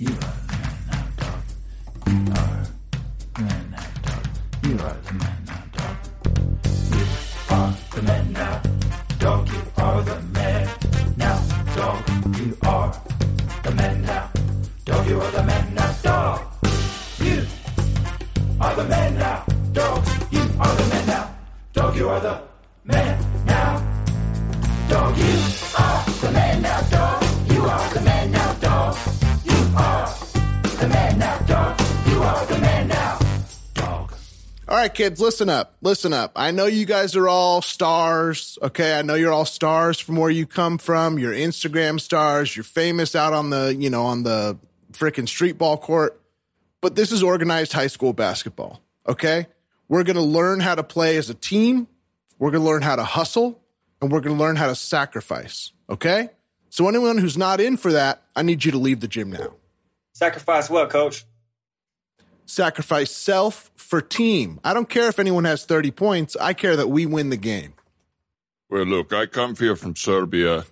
Eva. Right, kids, listen up. Listen up. I know you guys are all stars. Okay. I know you're all stars from where you come from. You're Instagram stars. You're famous out on the, you know, on the freaking street ball court. But this is organized high school basketball. Okay. We're going to learn how to play as a team. We're going to learn how to hustle and we're going to learn how to sacrifice. Okay. So anyone who's not in for that, I need you to leave the gym now. Sacrifice what, coach? Sacrifice self for team. I don't care if anyone has 30 points. I care that we win the game. Well, look, I come here from Serbia,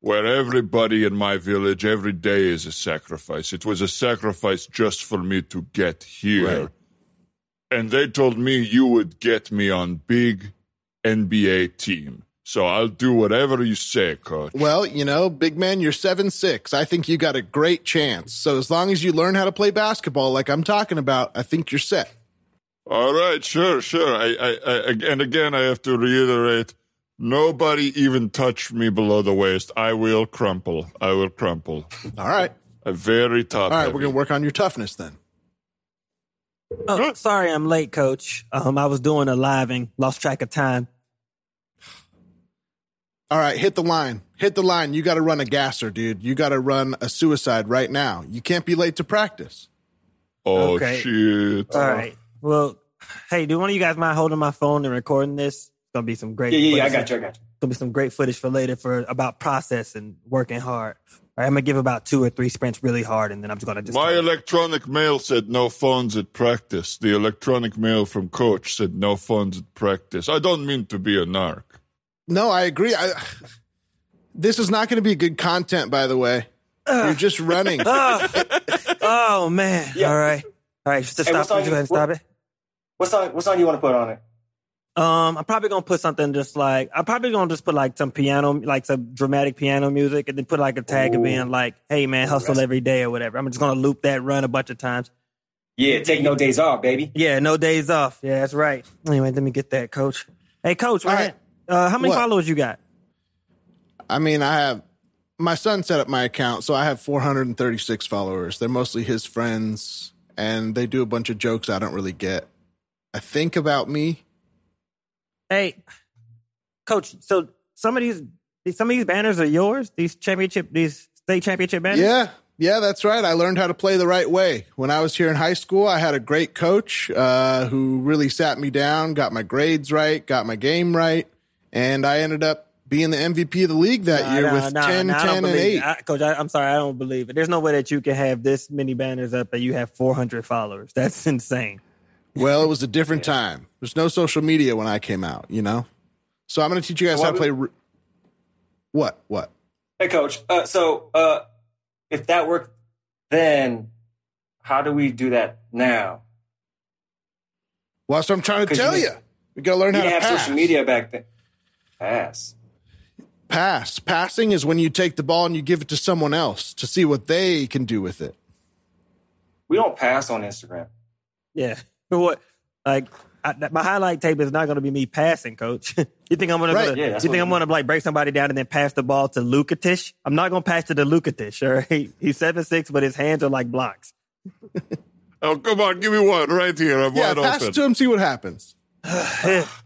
where everybody in my village every day is a sacrifice. It was a sacrifice just for me to get here. Right. And they told me you would get me on big NBA team. So I'll do whatever you say, coach. Well, you know, big man, you're seven six. I think you got a great chance. So as long as you learn how to play basketball, like I'm talking about, I think you're set. All right, sure, sure. I, I, I, and again, I have to reiterate: nobody even touch me below the waist. I will crumple. I will crumple. All right, A very tough. all right. heavy. We're gonna work on your toughness then. Oh, sorry, I'm late, Coach. Um, I was doing a living, lost track of time. All right, hit the line. Hit the line. You got to run a gasser, dude. You got to run a suicide right now. You can't be late to practice. Oh Okay. shit! All right. Well, hey, do one of you guys mind holding my phone and recording this? It's gonna be some great. Yeah, yeah, yeah. I footage- got you. I got you. It's Gonna be some great footage for later for about process and working hard. All right, I'm gonna give about two or three sprints really hard, and then I'm just gonna just. My electronic mail said no phones at practice. The electronic mail from coach said no phones at practice. I don't mean to be a narc. No, I agree. I, this is not going to be good content, by the way. You're just running. oh man! Yeah. All right, all right. Just Hey, stop. what song Just go ahead and you- stop it. What song? What song you want to put on it? Um, I'm probably gonna put something just like I'm probably gonna just put like some piano, like some dramatic piano music, and then put like a tag of being like, "Hey man, hustle every day" or whatever. I'm just gonna loop that run a bunch of times. Yeah, take no days off, baby. Yeah, no days off. Yeah, that's right. Anyway, let me get that, Coach. Hey, Coach, All right. Uh, how many What? followers you got? I mean, I have my son set up my account, so I have 436 followers. They're mostly his friends, and they do a bunch of jokes I don't really get. I think about me. Hey, Coach. So some of these, some of these banners are yours. These championship, these state championship banners. Yeah, yeah, that's right. I learned how to play the right way. When I was here in high school, I had a great coach uh, who really sat me down, got my grades right, got my game right, and I ended up being the MVP of the league that Nah, year nah, with nah, 10, nah, 10, and believe 8. I, Coach, I, I'm sorry, I don't believe it. There's no way that you can have this many banners up and you have 400 followers. That's insane. Well, it was a different time. There's no social media when I came out, you know? So I'm going to teach you guys So how to play. Re- what? What? Hey, coach. Uh, so, uh, if that worked then, how do we do that now? Well, that's what I'm trying to tell didn't- you. We got to learn We how to have pass. social media back then. Pass. Pass. Passing is when you take the ball and you give it to someone else to see what they can do with it. We don't pass on Instagram. Yeah. What? Like, I, my highlight tape is not going to be me passing, Coach. you think I'm going Right. to? Yeah, you think I'm going to like break somebody down and then pass the ball to Lukatish? I'm not going to pass to the Lukatish. All right. He's seven six, but his hands are like blocks. Oh, come on, give me one right here. I'm Yeah, wide pass open. to him, see what happens.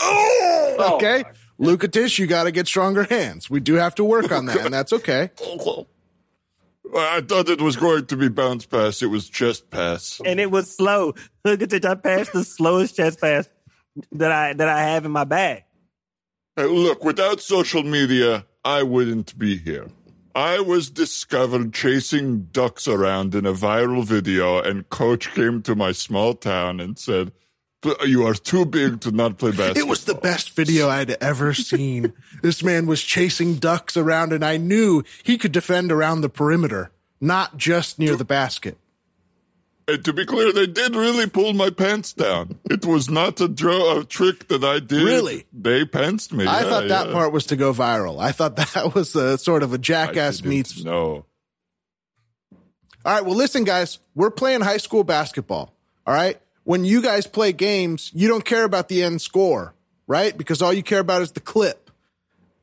Oh, Okay. Oh, my- Lukatish, you got to get stronger hands. We do have to work on that, and that's okay. I thought it was going to be bounce pass. It was chest pass. and it was slow. Lukatish, I passed the slowest chest pass that I that I have in my bag. Hey, look, without social media, I wouldn't be here. I was discovered chasing ducks around in a viral video, and coach came to my small town and said, You are too big to not play basketball. It was the best video I'd ever seen. this man was chasing ducks around, and I knew he could defend around the perimeter. not just near the basket. And to be clear, they did really pull my pants down. It was not a, draw, a trick that I did. Really? They pantsed me. I Yeah, thought that yeah. part was to go viral. I thought that was a sort of a jackass meets. know. All right, well, listen, guys, we're playing high school basketball. All right. When you guys play games, you don't care about the end score, right? Because all you care about is the clip.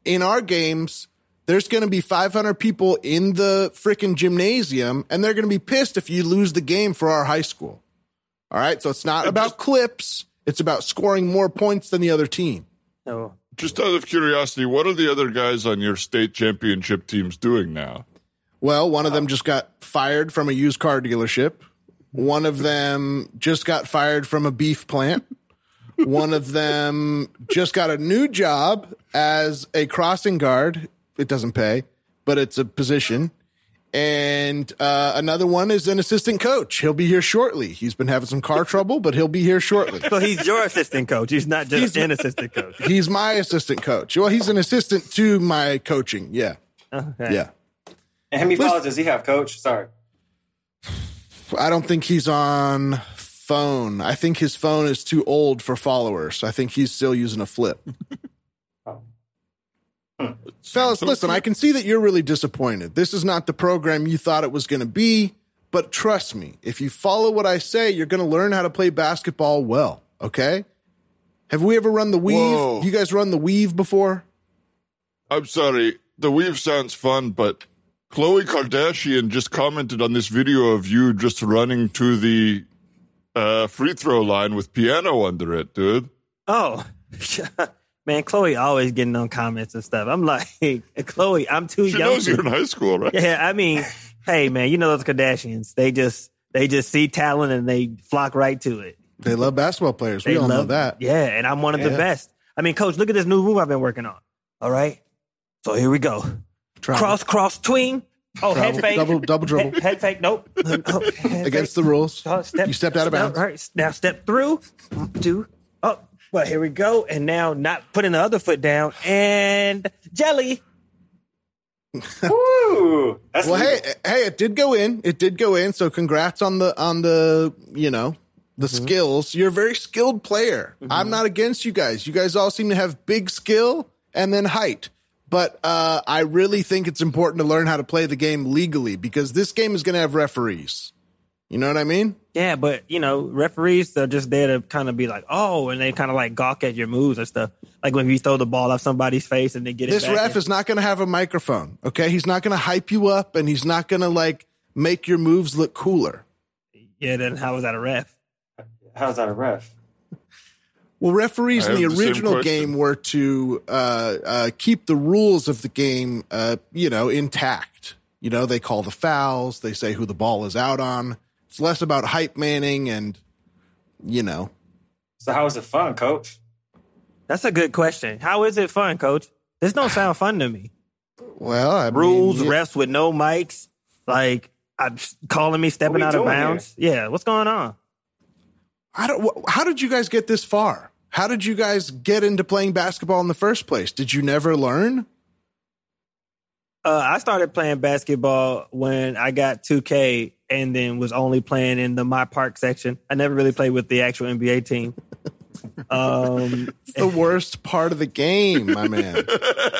In our games, there's going to be 500 people in the freaking gymnasium, and they're going to be pissed if you lose the game for our high school. All right. So it's not about clips, it's about scoring more points than the other team. So Just out of curiosity, what are the other guys on your state championship teams doing now? Well, one of them just got fired from a used car dealership. One of them just got fired from a beef plant. One of them just got a new job as a crossing guard. It doesn't pay, but it's a position. And uh, another one is an assistant coach. He'll be here shortly. He's been having some car trouble, but he'll be here shortly. So he's your assistant coach. He's not just He's- an assistant coach. He's my assistant coach. Well, he's an assistant to my coaching. Yeah. Okay. Yeah. And how many followers does he have, Coach? Sorry. I don't think he's on phone. I think his phone is too old for followers. I think he's still using a flip. Fellas, listen, I can see that you're really disappointed. This is not the program you thought it was going to be, but trust me, if you follow what I say, you're going to learn how to play basketball well, okay? Have we ever run the weave? Whoa. You guys run the weave before? I'm sorry, the weave sounds fun, but Khloe Kardashian just commented on this video of you just running to the uh, free throw line with piano under it, dude. Oh, man, Chloe always getting on comments and stuff. I'm like, Chloe, I'm too She young. knows to- you're in high school, right? Yeah, I mean, hey, man, you know those Kardashians. They just they just see talent and they flock right to it. They love basketball players. We They all know love that. Yeah, and I'm one of the best. I mean, coach, look at this new move I've been working on. All right, so here we go. Travel. Cross, cross, tween. Oh, head fake. Double- double dribble. Head, head fake. Nope. Oh, head Against fake. the rules. Oh, step, you stepped out of step- bounds. All right, now step through. Do. Oh, well, here we go. And now not putting the other foot down and jelly. Woo! Well, legal. hey, hey, it did go in. It did go in. So congrats on the on the you know the mm-hmm. skills. You're a very skilled player. I'm mm-hmm. not against you guys. You guys all seem to have big skill and then height. But uh, I really think it's important to learn how to play the game legally because this game is going to have referees. You know what I mean? Yeah, but you know, referees are just there to kind of be like, oh, and they kind of like gawk at your moves and stuff. Like when you throw the ball off somebody's face and they get This it back. ref is not going to have a microphone. Okay, he's not going to hype you up and he's not going to like make your moves look cooler. yeah, then how was that a ref? How's that a ref? Well, referees I in the have the original game were to uh, uh, keep the rules of the game, uh, you know, intact. You know, they call the fouls, they say who the ball is out on. It's less about hype manning and, you know, So how is it fun, Coach? That's a good question. How is it fun, coach? This don't sound fun to me. well, I Rules, mean, refs with no mics, like I'm calling me stepping out of doing here? bounds. Yeah, what's going on? I don't. How did you guys get this far? How did you guys get into playing basketball in the first place? Did you never learn? Uh, I started playing basketball when I got 2K and then was only playing in the My Park section. I never really played with the actual NBA team. Um, It's the worst part of the game, my man.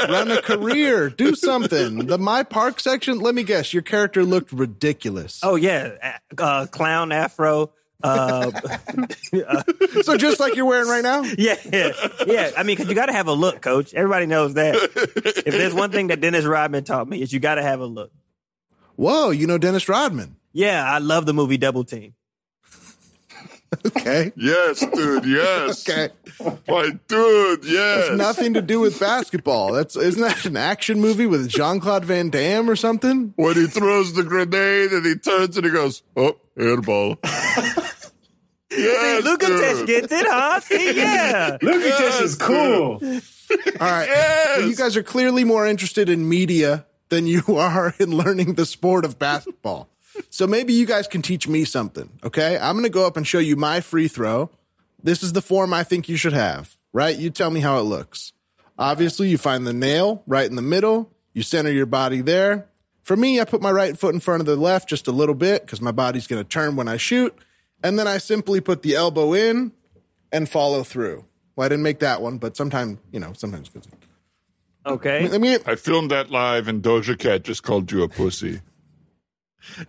Run a career, do something. The my park section. Let me guess, your character looked ridiculous. oh yeah, uh, clown afro. Uh, So just like you're wearing right now. yeah, yeah, yeah. I mean, because you got to have a look, coach. Everybody knows that. If there's one thing that Dennis Rodman taught me, is you got to have a look. Whoa, you know Dennis Rodman. Yeah, I love the movie Double Team. Okay. Yes, dude. Yes. Okay. My dude. Yes. It's nothing to do with basketball. That's isn't that an action movie with Jean Claude Van Damme or something? When he throws the grenade and he turns and he goes, "Oh, airball." yes, Luka dude. Test gets it, huh? See, yeah. Look at this is cool. All right. Yes. Well, you guys are clearly more interested in media than you are in learning the sport of basketball. So maybe you guys can teach me something. Okay. I'm going to go up and show you my free throw. This is the form I think you should have, right? You tell me how it looks. Obviously, you find the nail right in the middle. You center your body there. For me, I put my right foot in front of the left just a little bit because my body's going to turn when I shoot. And then I simply put the elbow in and follow through. Well, I didn't make that one, but sometimes, you know, sometimes. it's good. Okay. I mean, I filmed that live, and Doja Cat just called you a pussy.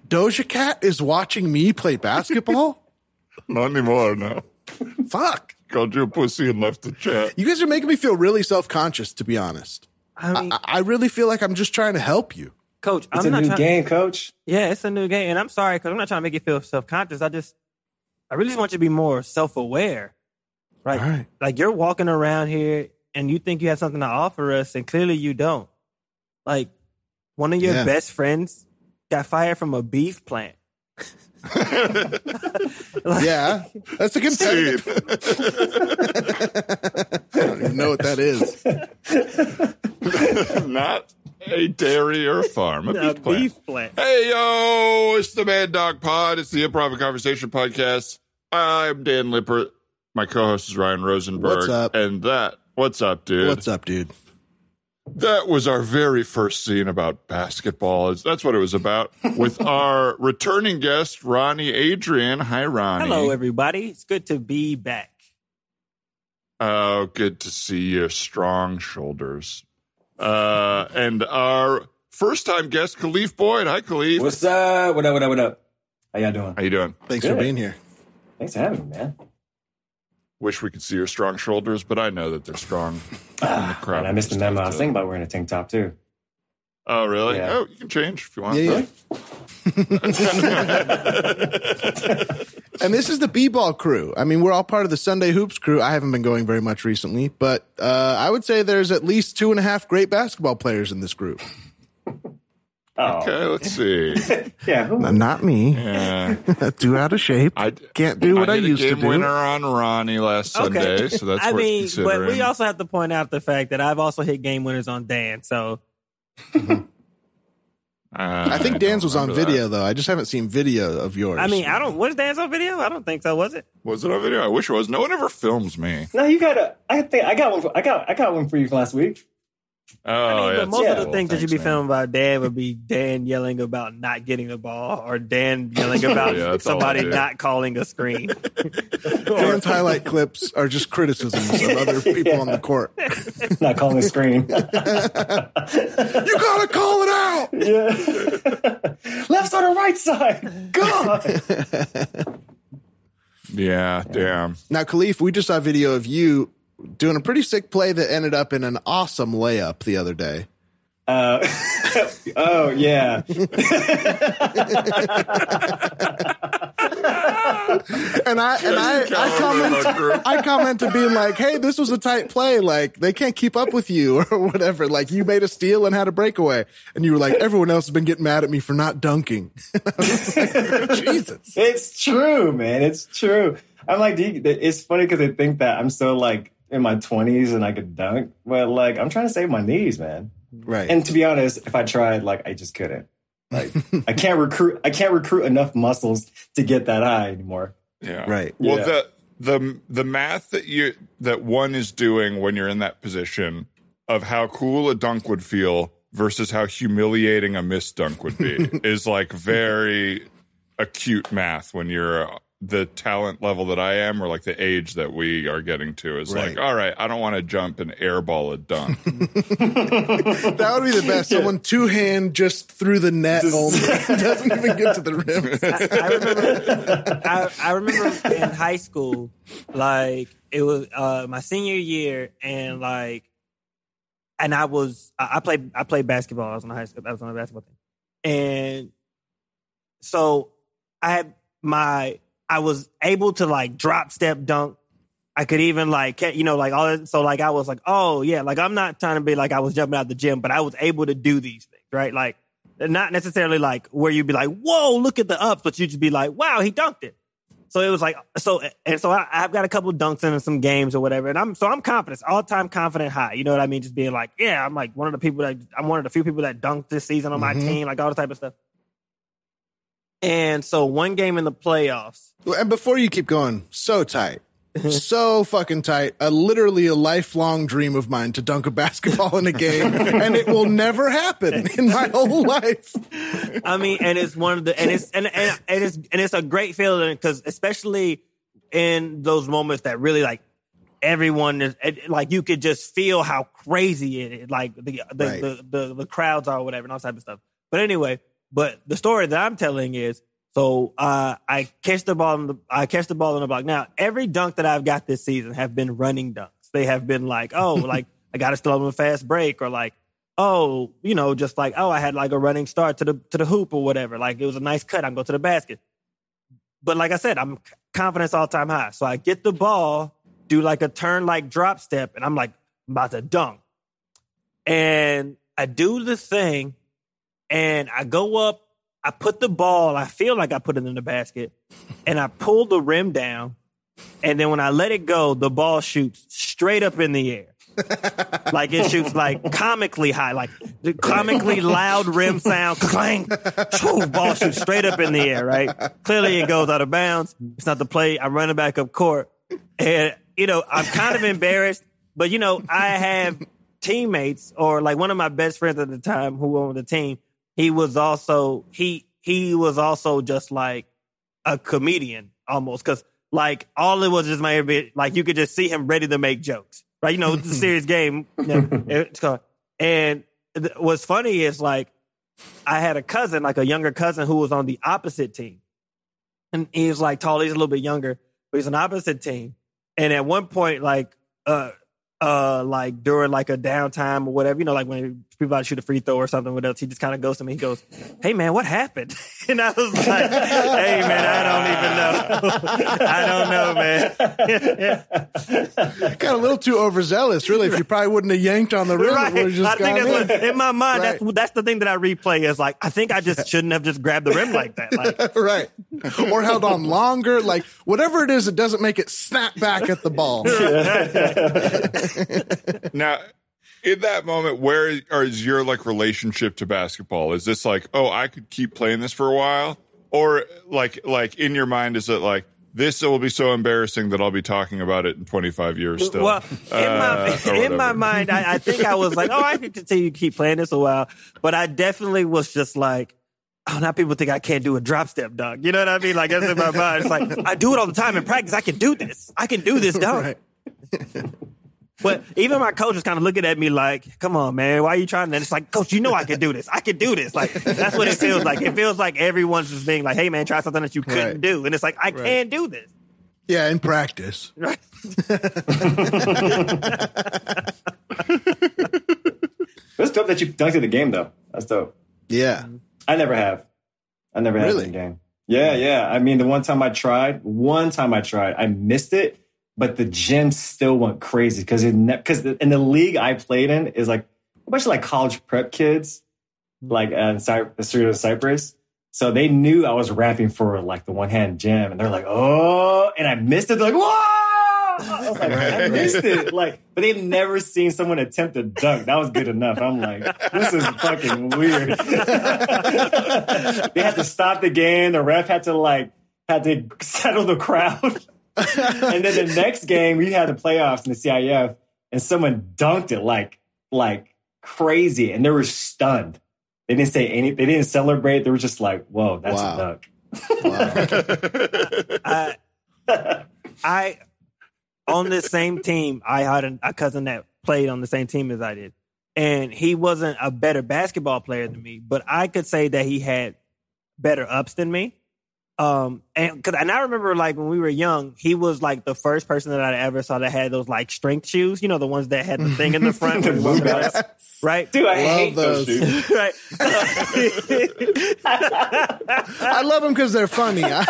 Doja Cat is watching me play basketball? Not anymore, no. Fuck. Called you a pussy and left the chat. You guys are making me feel really self conscious, to be honest. I mean, I, I really feel like I'm just trying to help you. coach, It's I'm a not new trying. game, coach. Yeah, it's a new game, and I'm sorry because I'm not trying to make you feel self conscious. I just, I really just want you to be more self aware. Right. All right. Like you're walking around here and you think you have something to offer us, and clearly you don't. Like one of your Yeah. best friends got fired from a beef plant. Like- Yeah. That's a competitive. I don't even know what that is. Not a dairy or a farm. A A beef plant. beef plant. Hey yo, it's the Mad Dog Pod. It's the Improv and Conversation Podcast. I'm Dan Lippert. My co-host is Ryan Rosenberg. What's up? And that, what's up, dude? What's up, dude? That was our very first scene about basketball. That's what it was about. With our returning guest, Ronnie Adrian. Hi, Ronnie. Hello, everybody. It's good to be back. Oh, good to see your strong shoulders. Uh, and our first time guest, Khalif Boyd. Hi, Khalif. What's up? What up? What up? What up? How y'all doing? How you doing? Thanks for being here. Thanks for having me, man. Wish we could see your strong shoulders, but I know that they're strong. in the crowd. And I missed the memo. I was thinking about wearing a tank top too. Oh, really? Yeah. Oh, you can change if you want. Yeah, And this is the B-ball crew. I mean, we're all part of the Sunday Hoops crew. I haven't been going very much recently, but uh, I would say there's at least two and a half great basketball players in this group. Oh, Okay, let's see. yeah. Who? Not me. Yeah. Too out of shape. I Can't do what I, hit a used to game do. winner on Ronnie last Sunday, so that's I worth mean, considering. but we also have to point out the fact that I've also hit game winners on Dan. So Uh, I think Dan's was on remember that. video though. I just haven't seen video of yours. I mean, I don't. Was Dan's on video? I don't think so. Was it? Was it on video? I wish it was. No one ever films me. No, you got a. I think I got one. For, I got. I got one for you last week. Oh, I mean, oh, but most yeah, of the well, things that you'd be man. filming about Dan would be Dan yelling about not getting the ball, or Dan yelling about Yeah, that's all I somebody not calling a screen. Dan's highlight clips are just criticisms of other people on the court. Not calling a screen. You gotta call it out. yeah. Left side or right side? God. Yeah, damn. Now, Khalif, we just saw video of you doing a pretty sick play that ended up in an awesome layup the other day. Uh, oh yeah. And I and I, I comment I commented being like, "Hey, this was a tight play. Like they can't keep up with you or whatever. Like you made a steal and had a breakaway." And you were like, "Everyone else has been getting mad at me for not dunking." Like, Jesus. It's true, man. It's true. I'm like, do you- it's funny because they think that I'm so like in my 20s and I could dunk, but like I'm trying to save my knees, man. Right. And to be honest, if I tried, like I just couldn't. Like I can't recruit. I can't recruit enough muscles to get that high anymore. Yeah. Right. Well, Yeah. the the the math that you that one is doing when you're in that position of how cool a dunk would feel versus how humiliating a missed dunk would be is like very acute math when you're uh, the talent level that I am or like the age that we are getting to is Right. like all right I don't want to jump and airball a dunk That would be the best. Someone two hand just through the net only. Doesn't even get to the rim. I, I remember. I, I remember in high school, like it was uh, my senior year, and like, and I was I I played I played basketball. I was on the high school. I was on the basketball team, and so I had my I was able to like drop step dunk. I could even like you know like all that- so like I was like oh yeah like I'm not trying to be like I was jumping out the gym, but I was able to do these things right like not necessarily like where you'd be like, whoa, look at the ups, but you'd just be like, wow, he dunked it. So it was like, so, and so I, I've got a couple dunks in some games or whatever. And I'm, so I'm confident, all time confident high. You know what I mean? Just being like, yeah, I'm like one of the people that, I'm one of the few people that dunked this season on my Mhm. team, like all the type of stuff. And so one game in the playoffs, And before you keep going, so tight. so fucking tight. A literally a lifelong dream of mine to dunk a basketball in a game, and it will never happen in my whole life. I mean, and it's one of the and it's and and, and it's and it's a great feeling because especially in those moments that really like everyone is eh, like you could just feel how crazy it is, like the the, Right. the, the the crowds are, whatever, and all type of stuff. But anyway, but the story that I'm telling is so uh, I catch the ball in the I catch the ball in the block. Now every dunk that I've got this season have been running dunks. They have been like, oh, like I got to still on a fast break, or like oh, you know, just like, oh, I had like a running start to the to the hoop or whatever. Like it was a nice cut. I'm going to the basket. But like I said, I'm confidence all time high. So I get the ball, do like a turn like drop step, and I'm like I'm about to dunk. And I do the thing, and I go up. I put the ball. I feel like I put it in the basket, and I pull the rim down. And then when I let it go, the ball shoots straight up in the air like it shoots like comically high, like the comically loud rim sound, clang, shoo, ball shoots straight up in the air, right? Clearly it goes out of bounds. It's not the play. I'm running back up court. And, you know, I'm kind of embarrassed, but you know, I have teammates or like one of my best friends at the time who were on the team. He was also, he, he was also just like a comedian almost. Cause like all it was just my, like you could just see him ready to make jokes, right? You know, it's a serious game. You know, and th- what's funny is like, I had a cousin, like a younger cousin who was on the opposite team. And he was like tall, he's a little bit younger, but he's on opposite team. And at one point, like, uh, uh, like during like a downtime or whatever, you know, like when people about to shoot a free throw or something, what else, he just kind of goes to me. He goes, "Hey man, what happened?" And I was like, "Hey man, I don't even know. I don't know, man." Got a little too overzealous, really. If you probably wouldn't have yanked on the rim, right. it just I think that's in. what, in my mind, Right. that's that's the thing that I replay is like, I think I just shouldn't have just grabbed the rim like that. Like, right. Or held on longer. Like whatever it is, it doesn't make it snap back at the ball. Now, in that moment, where is, is your like relationship to basketball? Is this like, oh, I could keep playing this for a while, or like, like in your mind, is it like this will be so embarrassing that I'll be talking about it in 25 years still? Well, in Uh, my in my mind, I, I think I was like, oh, I could continue to keep playing this a while, but I definitely was just like, oh, now people think I can't do a drop step dunk. You know what I mean? Like that's in my mind. It's like I do it all the time in practice. I can do this. I can do this dunk. Right. But even my coach is kind of looking at me like, come on, man, why are you trying to? And it's like, coach, you know I can do this. I can do this. Like, that's what it feels like. It feels like everyone's just being like, hey, man, try something that you couldn't Right. do. And it's like, I can do this. Yeah, in practice. Right. It's dope that you dunked in the game, though. That's dope. Yeah. I never have. I never had Really? in the game. Yeah, yeah. I mean, the one time I tried, one time I tried, I missed it, but the gym still went crazy because it because in the league I played in is like a bunch of like college prep kids, like uh, in Cy- the of Cypress. So they knew I was rapping for like the one hand gym, and they're like, "Oh!" And I missed it. They're like, "Whoa!" I was like, "I missed it!" Like, but they've never seen someone attempt a dunk. That was good enough. I'm like, "This is fucking weird." they had to stop the game. The ref had to like had to settle the crowd. and then the next game, we had the playoffs in the CIF, and someone dunked it like like crazy, and they were stunned. They didn't say any. They didn't celebrate. They were just like, "Whoa, that's Wow. a dunk." Wow. I, I on this same team, I had a, a cousin that played on the same team as I did, and he wasn't a better basketball player than me, but I could say that he had better ups than me. Um, and cause, and I remember like when we were young, he was like the first person that I ever saw that had those like strength shoes, you know, the ones that had the thing in the front, The boot right? Dude, I Love hate those. those. shoes. right. I love them because they're funny. they're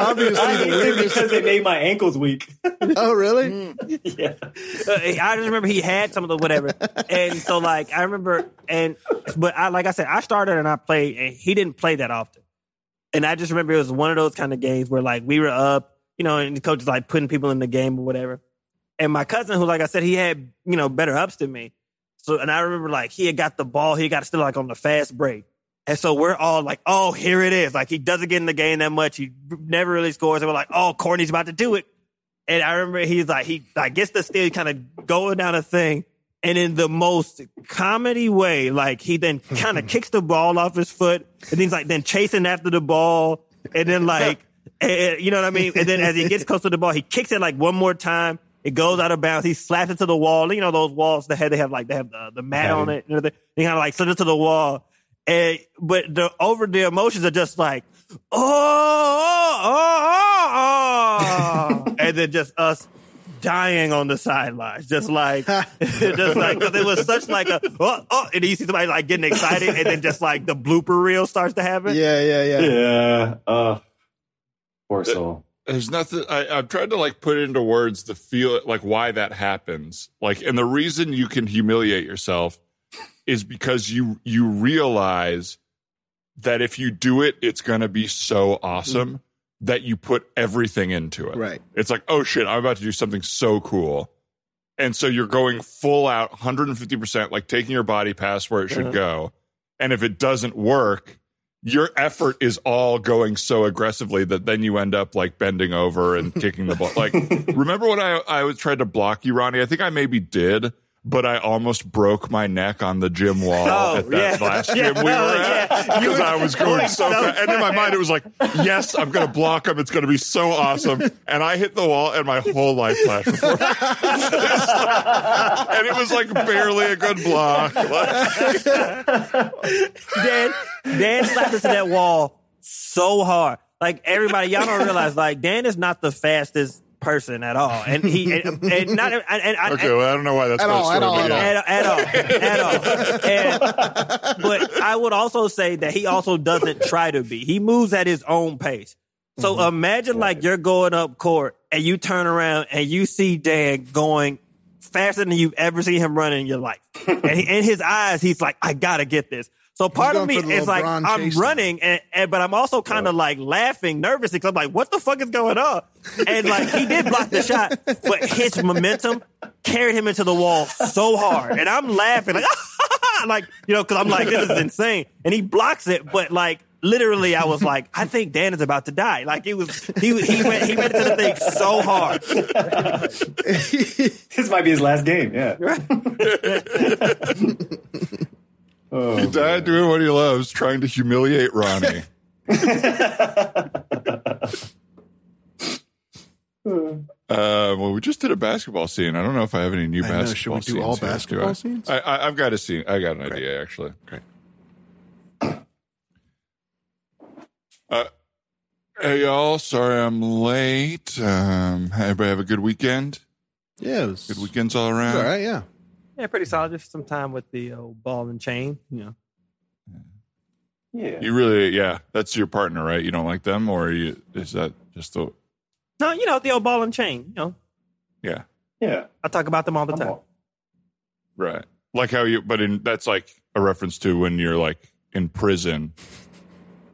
obviously I the weirdest. because they made my ankles weak. Oh, really? yeah. Uh, I just remember he had some of the whatever, and so like I remember, and but I like I said, I started and I played, and he didn't play that often, and I just remember it was one of those kind of games where like we were up, you know, and the coach is like putting people in the game or whatever, and my cousin who like I said he had you know better ups than me, so and I remember like he had got the ball, he got still like on the fast break. And so we're all like, oh, here it is. Like he doesn't get in the game that much. He never really scores. And we're like, oh, Courtney's about to do it. And I remember he's like, he like gets the steal, kind of going down a thing. And in the most comedy way, like he then kind of kicks the ball off his foot, and he's like then chasing after the ball, and then like, eh, you know what I mean? And then as he gets close to the ball, he kicks it like one more time. It goes out of bounds. He slaps it to the wall. You know those walls that have they have like they have the, the mat on it. You know, they, he kind of like sends it to the wall. And but the over the emotions are just like oh, oh, oh, oh. and then just us dying on the sidelines, just like, just like, because it was such like a, oh, oh, and you see somebody like getting excited, and then just like the blooper reel starts to happen. Yeah, yeah, yeah. Yeah. Uh, poor soul. There's nothing. I, I've tried to like put into words the feel like why that happens. Like, and the reason you can humiliate yourself is because you you realize that if you do it, it's going to be so awesome that you put everything into it. Right. It's like, oh shit, I'm about to do something so cool. And so you're going full out 150%, like taking your body past where it should Uh-huh. go. And if it doesn't work, your effort is all going so aggressively that then you end up like bending over and kicking the ball. Like, remember when I, I was trying to block you, Ronnie? I think I maybe did, but I almost broke my neck on the gym wall Oh, at that yeah. last Yeah. gym we were at because were I was going going so so fast. And in my mind, it was like, yes, I'm going to block him. It's going to be so awesome. And I hit the wall and my whole life flashed before. Me. and it was like barely a good block. Dan, Dan slapped into that wall so hard. Like everybody, y'all don't realize, like Dan is not the fastest person at all, and he and, and not and, and, and, okay, well, I don't know why that's At my all, story, at all, but at yeah. at, at all, at all. And, but I would also say that he also doesn't try to be. He moves at his own pace. So mm-hmm. imagine like you're going up court and you turn around and you see Dan going faster than you've ever seen him run in your life. and he, in his eyes, he's like, I gotta get this. So part of me is like, LeBron I'm chase running, and, and but I'm also kind of like laughing nervously because I'm like, what the fuck is going on? And like he did block the shot, but his momentum carried him into the wall so hard, and I'm laughing like, like you know, because I'm like, this is insane, and he blocks it, but like. Literally, I was like, I think Dan is about to die. Like it was, he he went he went into the thing so hard. This might be his last game. Yeah. Oh, He died doing what he loves, trying to humiliate Ronnie. Uh, well, we just did a basketball scene. I don't know if I have any new I know. basketball Should we do all scenes here, do basketball I? scenes? I, I've got a scene. I got an idea, actually. Great. Uh, hey, y'all. Sorry I'm late. Um, everybody have a good weekend? Yeah, Good weekends all around? All right, yeah. Yeah, pretty solid. Just some time with the old ball and chain. You know, yeah. You really, yeah, that's your partner, right? You don't like them, or you, is that just the, no, you know the old ball and chain. You know, yeah, Yeah. I talk about them all the I'm time. all- right. Like how you, but in, that's like a reference to when you're like in prison.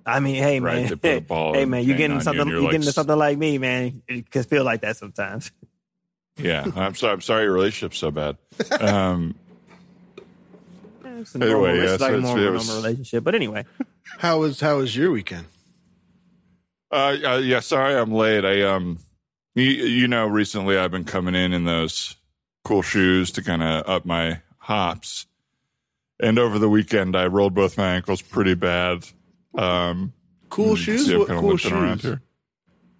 I mean, hey Right, man, they put a ball hey man, you chain on getting you something? and You, you're like getting to something like me, man? It can feel like that sometimes. Yeah, I'm sorry. I'm sorry your relationship's so bad. Um, It's a Anyway, normal, yeah, it's like so a it's- normal, it was- normal relationship. But anyway, How was how was your weekend? uh, uh, yeah, sorry I'm late. I um, you, you know, recently I've been coming in in those cool shoes to kind of up my hops, and over the weekend I rolled both my ankles pretty bad. Um, Cool shoes? see What cool shoes? here.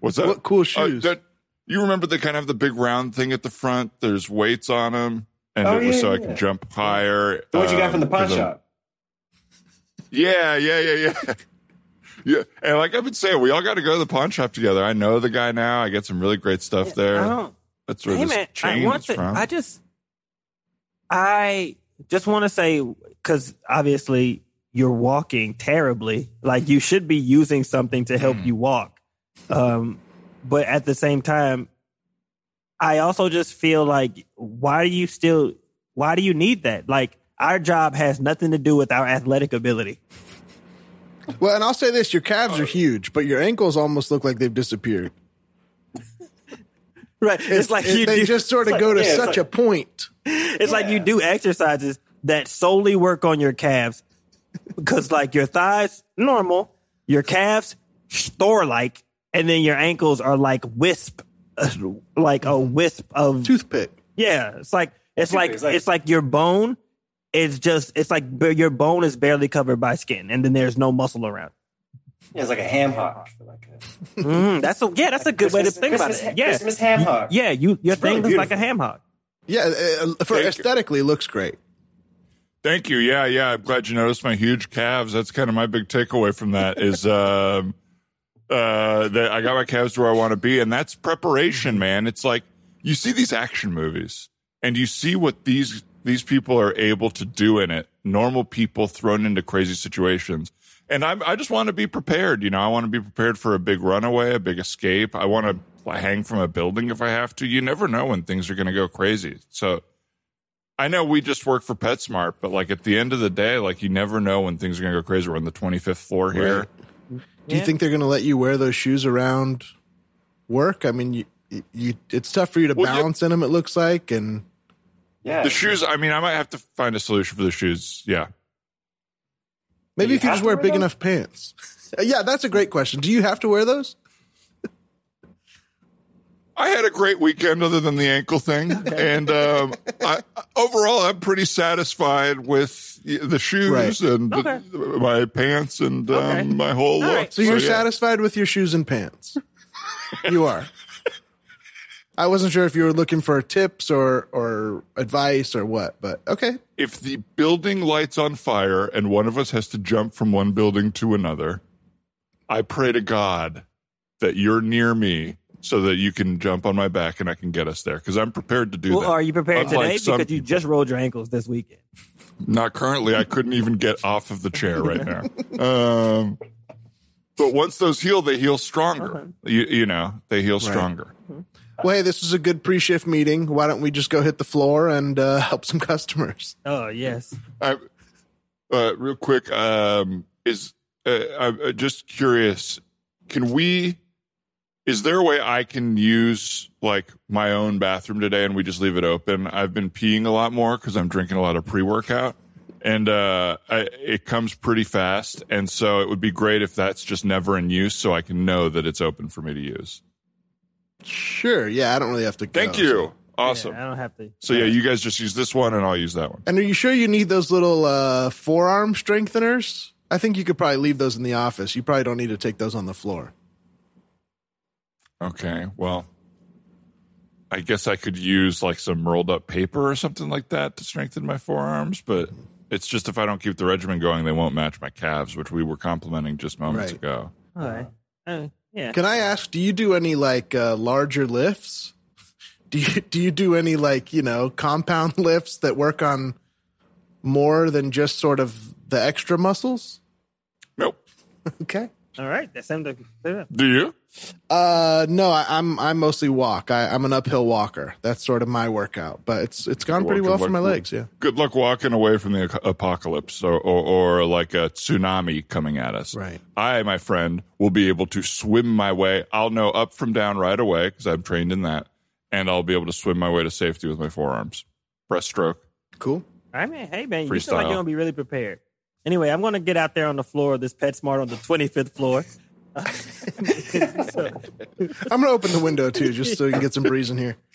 What's that? What cool Uh, shoes? that- you remember they kind of have the big round thing at the front. There's weights on them, and Oh, it was yeah, so I yeah. could jump higher. The what you got um, from the pawn shop? Yeah, yeah, yeah, yeah. Yeah, and like I've been saying, we all got to go to the pawn shop together. I know the guy now. I get some really great stuff there. That's where hey this man, I, chain one is thing, from. I just, I just want to say because obviously you're walking terribly. Like you should be using something to help you walk. Um, but at the same time, I also just feel like why do you still? Why do you need that? Like our job has nothing to do with our athletic ability. well, and I'll say this: your calves are huge, but your ankles almost look like they've disappeared. Right? It's, like It- you they do, just sort of like- go to yeah, such like- a point. It's like you do exercises that solely work on your calves because, like, your thighs normal, your calves store like, and then your ankles are like wisp uh, like a wisp of Toothpick. yeah. It's like it's like is like- it's like your bone. It's just it's like your bone is barely covered by skin, and then there's no muscle around. Yeah, it's like a ham hock. Mm, that's a yeah. That's a good way to Christmas- think about Christmas- it. Yeah, Christmas ham hock. yeah. You your It's really thing is like a beautiful. ham hock. Yeah, uh, for Thank you. aesthetically, looks great. Thank you. Yeah, yeah. I'm glad you noticed my huge calves. That's kind of my big takeaway from that is um uh that I got my calves to where I want to be and that's preparation, man. It's like you see these action movies and you see what these these people are able to do in it. Normal people thrown into crazy situations. And I I just want to be prepared, you know. I want to be prepared for a big runaway, a big escape. I want to hang from a building if I have to. You never know when things are going to go crazy. So I know we just work for PetSmart, but like at the end of the day, like you never know when things are going to go crazy. We're on the 25th floor here. Right. Do you think they're going to let you wear those shoes around work? I mean, you, you it's tough for you to Well, you- balance in them. It looks like, and yeah. The shoes, I mean, I might have to find a solution for the shoes. Yeah. maybe you if you just wear wear big them? enough pants. yeah, that's a great question. Do you have to wear those? I had a great weekend other than the ankle thing. And um, I, overall, I'm pretty satisfied with the shoes Right. and the- Okay. my pants and um, my whole All look. right. So you're yeah. satisfied with your shoes and pants? you are. I wasn't sure if you were looking for tips or or advice or what, but okay. If the building lights on fire and one of us has to jump from one building to another, I pray to God that you're near me so that you can jump on my back and I can get us there because I'm prepared to do Well, that. are you prepared Unlike today? some Because you just rolled your ankles this weekend. Not currently. I couldn't even get off of the chair right now. Um, but once those heal, they heal stronger. You, you know, they heal stronger. Well, hey, this was a good pre-shift meeting. Why don't we just go hit the floor and uh, help some customers? Oh yes. I, uh, real quick, um, is uh, I'm uh, just curious. Can we? Is there a way I can use like my own bathroom today and we just leave it open? I've been peeing a lot more because I'm drinking a lot of pre-workout, and uh, I, it comes pretty fast. And so it would be great if that's just never in use, so I can know that it's open for me to use. Sure. Yeah, I don't really have to. Go, Thank so- you. Awesome. Yeah, I don't have to. So yeah, you guys just use this one, and I'll use that one. And are you sure you need those little uh, forearm strengtheners? I think you could probably leave those in the office. You probably don't need to take those on the floor. Okay, well, I guess I could use like some rolled up paper or something like that to strengthen my forearms, but it's just if I don't keep the regimen going, they won't match my calves, which we were complimenting just moments Right. ago. All right. Uh, yeah. Can I ask? Do you do any like uh, larger lifts? Do you do you do any like you know compound lifts that work on more than just sort of the extra muscles? Nope. Okay. All right. That sounds like. yeah. Do you? Uh, no, I, I'm I mostly walk. I, I'm an uphill walker. That's sort of my workout, but it's it's gone pretty Well, well for my luck- legs. Yeah. Good luck walking away from the apocalypse or, or, or like a tsunami coming at us. Right. I, my friend, will be able to swim my way. I'll know up from down right away because I'm trained in that. And I'll be able to swim my way to safety with my forearms. Breaststroke. Cool. I mean, hey man, you feel like you're gonna be really prepared. Anyway, I'm gonna get out there on the floor of this PetSmart on the 25th floor. So- I'm gonna open the window too, just so you can get some breeze in here.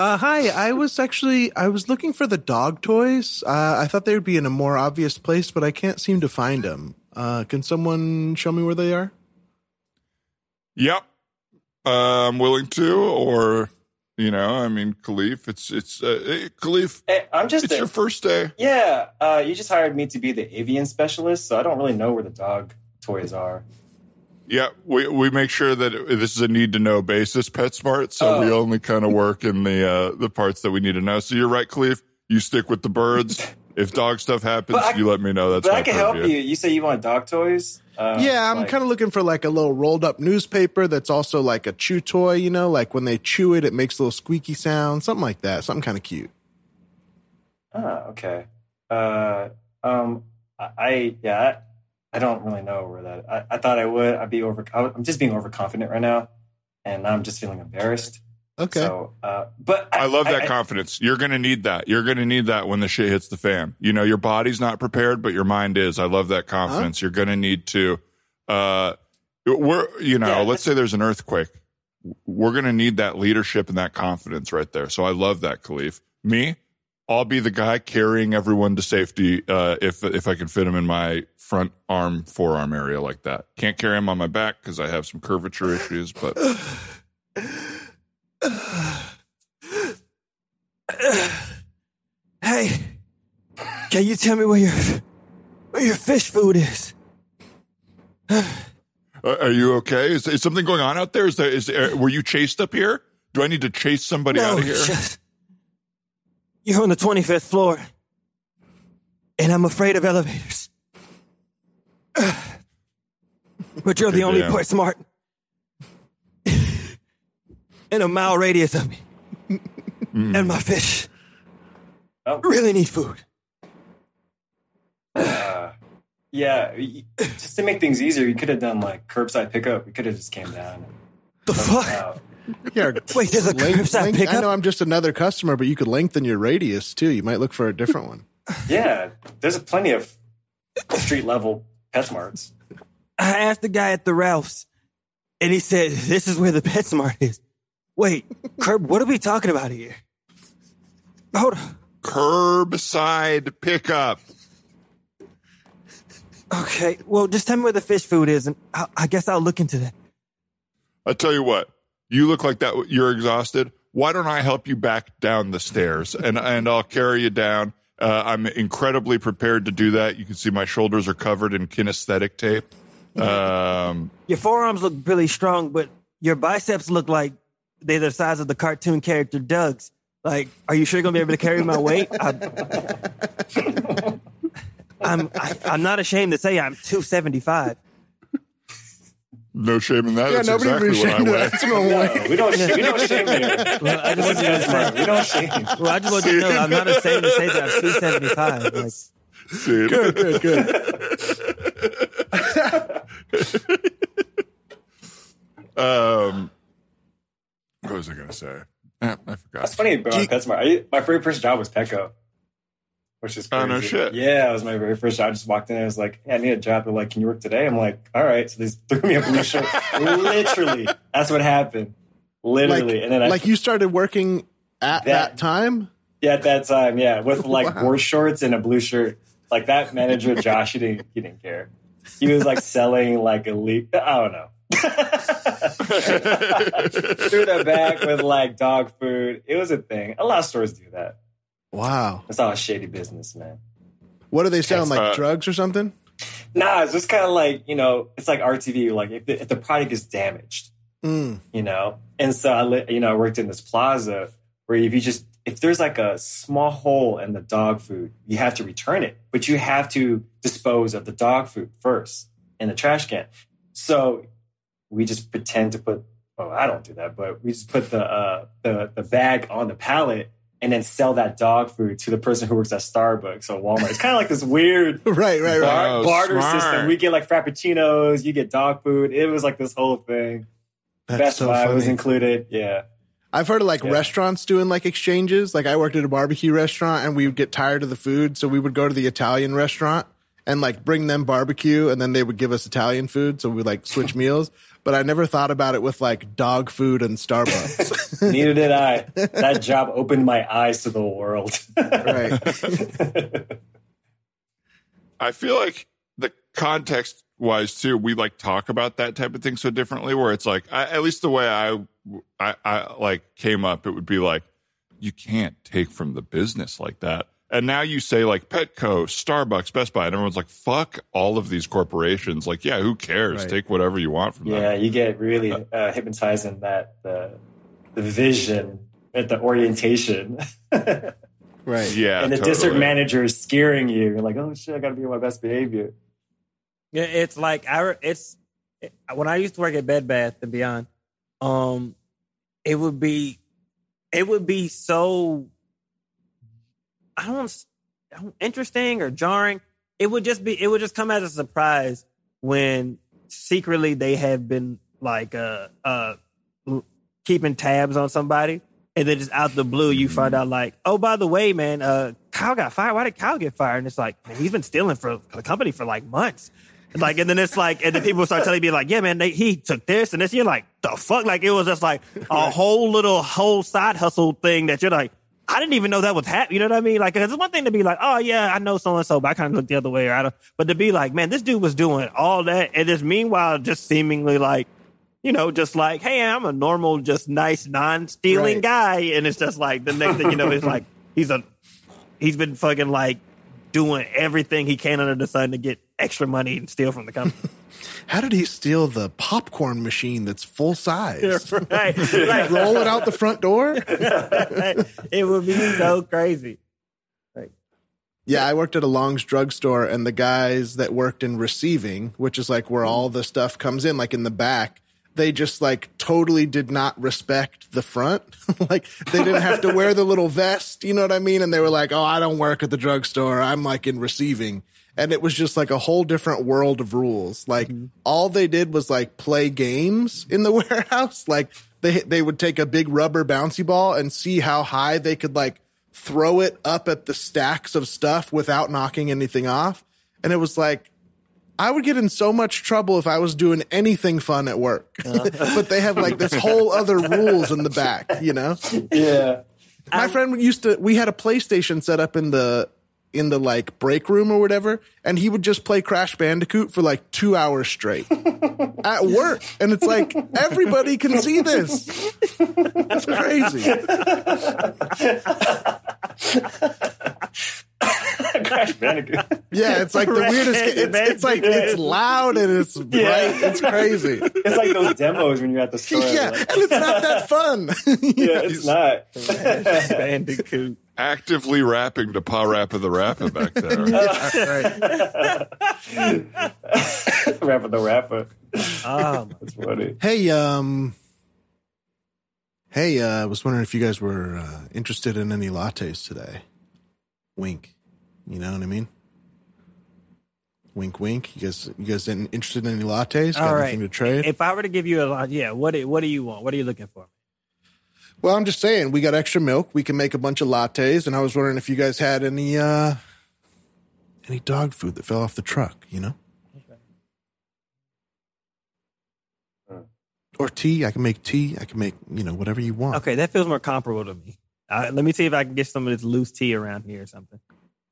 Uh, hi, I was actually I was looking for the dog toys. Uh, I thought they would be in a more obvious place, but I can't seem to find them. Uh, can someone show me where they are? Yep. Uh, I'm willing to, or, you know, I mean, Khalif, it's, it's, uh, hey, Khalif, Hey, I'm just it's a- your first day. yeah. Uh, you just hired me to be the avian specialist, so I don't really know where the dog toys are. Yeah, we we make sure that it- this is a need to know basis, PetSmart. So we Oh. only kind of work in the uh, the parts that we need to know. So you're right, Khalif. You stick with the birds. If dog stuff happens, I- you let me know. That's but I can help you. You say you want dog toys? Uh, yeah, I'm like- kind of looking for like a little rolled up newspaper that's also like a chew toy. You know, like when they chew it, it makes a little squeaky sound, something like that. Something kind of cute. Oh, okay. Uh, um, I, I yeah, I, I don't really know where that. I, I thought I would. I'd be over. I'm just being overconfident right now, and I'm just feeling embarrassed. Okay. So, uh, but I love that I, confidence. You're going to need that. You're going to need that when the shit hits the fan. You know, your body's not prepared, but your mind is. I love that confidence. You're going to need to, uh, We're, you know, Yeah, let's say there's an earthquake. We're going to need that leadership and that confidence right there. So I love that, Khalif. Me, I'll be the guy carrying everyone to safety uh, if if I can fit them in my front arm, forearm area like that. Can't carry them on my back because I have some curvature issues, but Hey, can you tell me where your where your fish food is? Uh, are you okay? Is, is something going on out there? Is there, is there, were you chased up here? Do I need to chase somebody out of here? just you're on the 25th floor, and I'm afraid of elevators. but you're the only damn. point smart in a mile radius of me, Hmm. and my fish Oh. really need food. Uh, yeah, just to make things easier, you could have done like curbside pickup. We could have just came down. The fuck? Out. Yeah. Wait, there's a Length- curbside length- I know I'm just another customer, but you could lengthen your radius too. You might look for a different one. Yeah, there's plenty of street level PetSmarts. I asked the guy at the Ralph's, and he said, "This is where the PetSmart is." Wait, Curb, what are we talking about here? Hold on. Curbside pickup. Okay, well, just tell me where the fish food is, and I, I guess I'll look into that. I tell you what, you look like that. You're exhausted. Why don't I help you back down the stairs and and I'll carry you down. Uh, I'm incredibly prepared to do that. You can see my shoulders are covered in kinesthetic tape. Um, Your forearms look really strong, but your biceps look like they're the size of the cartoon character Doug's. Like, are you sure you're gonna be able to carry my weight? I, I'm I, I'm not ashamed to say I'm 275. no shame in that. Yeah, That's nobody exactly be what I ashamed weigh. that. That's No, way. we don't. We don't shame here. Well, I just want you to PetSmart, say, we don't shame. well, I just want you to know I'm not ashamed to say that I'm 275. Like, See, Good, good, good. um, what was I going to say? Eh, I forgot. That's funny about PetSmart. I, my very first job was Petco, which is crazy. Oh, no shit. Yeah, it was my very first job. I just walked in and I was like, hey, I need a job. They're like, can you work today? I'm like, all right. So they threw me a blue shirt. Literally, that's what happened. Like, Literally, and then I like you started working at that, That- time. Yeah, at that time, yeah, with like Wow. board shorts and a blue shirt. Like that manager, Josh, he didn't, he didn't care. He was like selling like a elite. I don't know. Threw the back with like dog food. It was a thing. A lot of stores do that. Wow. It's all a shady business, man. What do they selling? Like Uh, drugs or something? Nah, it's just kind of like you know, it's like RTV. Like if the, if the product is damaged, Mm. you know. And so I, you know, I worked in this plaza where if you just if there's like a small hole in the dog food, you have to return it, but you have to dispose of the dog food first in the trash can. So we just pretend to put. Well, I don't do that, but we just put the uh, the the bag on the pallet and then sell that dog food to the person who works at Starbucks or Walmart. It's kind of like this weird Right, right, right. bar- Oh, barter smart. system. We get like frappuccinos, you get dog food. It was like this whole thing. That's Best so Buy was included. Yeah. I've heard of like Yeah. restaurants doing like exchanges. Like I worked at a barbecue restaurant and we would get tired of the food. So we would go to the Italian restaurant and like bring them barbecue and then they would give us Italian food. So we like switch meals. But I never thought about it with like dog food and Starbucks. Neither did I. That job opened my eyes to the world. right. I feel like the context wise too, we like talk about that type of thing so differently. Where it's like, I, at least the way I, I, I like came up, it would be like, you can't take from the business like that. And now you say like Petco, Starbucks, Best Buy, and everyone's like, fuck all of these corporations. Like, yeah, who cares? Right. Take whatever you want from yeah, them. you get really uh, hypnotized in that the the vision, at the orientation, Right. Yeah. And the totally. district manager is scaring you. You're like, oh shit, I got to be on my best behavior. Yeah, it's like I it's it- when I used to work at Bed Bath and Beyond. Um, it would be, it would be so. I don't, s- I don't- interesting or jarring. It would just be. It would just come as a surprise when secretly they have been like uh uh keeping tabs on somebody, and then just out the blue you find out like, oh by the way, man, uh, Kyle got fired. Why did Kyle get fired? And it's like, man, he's been stealing for the company for like months. Like, and then it's like, and then people start telling me like, yeah, man, they, he took this and this. You're like, the fuck? Like, it was just like a whole little whole side hustle thing that you're like, I didn't even know that was happening. You know what I mean? Like, 'cause it's one thing to be like, oh yeah, I know so and so, but I kind of look the other way. Or I don't, but to be like, man, this dude was doing all that, and just meanwhile, just seemingly like, you know, just like, hey, I'm a normal, just nice, non-stealing Right. guy, and it's just like the next thing you know, it's like he's a, he's been fucking like doing everything he can under the sun to get extra money and steal from the company. How did he steal the popcorn machine that's full size? right, right. Roll it out the front door? it would be so crazy. Yeah, I worked at a Long's drugstore, and the guys that worked in receiving, which is like where all the stuff comes in, like in the back, they just like totally did not respect the front. like they didn't have to wear the little vest, you know what I mean? And they were like, "Oh, I don't work at the drugstore. I'm like in receiving." And it was just like a whole different world of rules. Like mm-hmm. all they did was like play games in the warehouse. Like they they would take a big rubber bouncy ball and see how high they could like throw it up at the stacks of stuff without knocking anything off. And it was like, I would get in so much trouble if I was doing anything fun at work. Uh-huh. but they have like this whole other rules in the back, you know? Yeah. My friend used to, we had a PlayStation set up in the, in the like break room or whatever, and he would just play Crash Bandicoot for like two hours straight at work. And it's like, everybody can see this. It's crazy. Crash Bandicoot. Yeah, it's like the Right. weirdest. It's, it's like it's loud and it's bright. It's crazy. It's like those demos when you're at the store. Yeah, like, and it's not that fun. yeah, it's not. Bandicoot. Actively rapping to PaRappa the Rapper back there. rapper the rapper. Oh, That's funny. hey, um, hey, uh, I was wondering if you guys were uh, interested in any lattes today. Wink. You know what I mean? Wink, wink. You guys, you guys interested in any lattes? Got all right. anything to trade? If I were to give you a lot, yeah, what do, what do you want? What are you looking for? Well, I'm just saying, we got extra milk. We can make a bunch of lattes, and I was wondering if you guys had any uh any dog food that fell off the truck. You know. Or tea. I can make tea. I can make you know whatever you want. Okay, that feels more comparable to me. Uh, let me see if I can get some of this loose tea around here or something.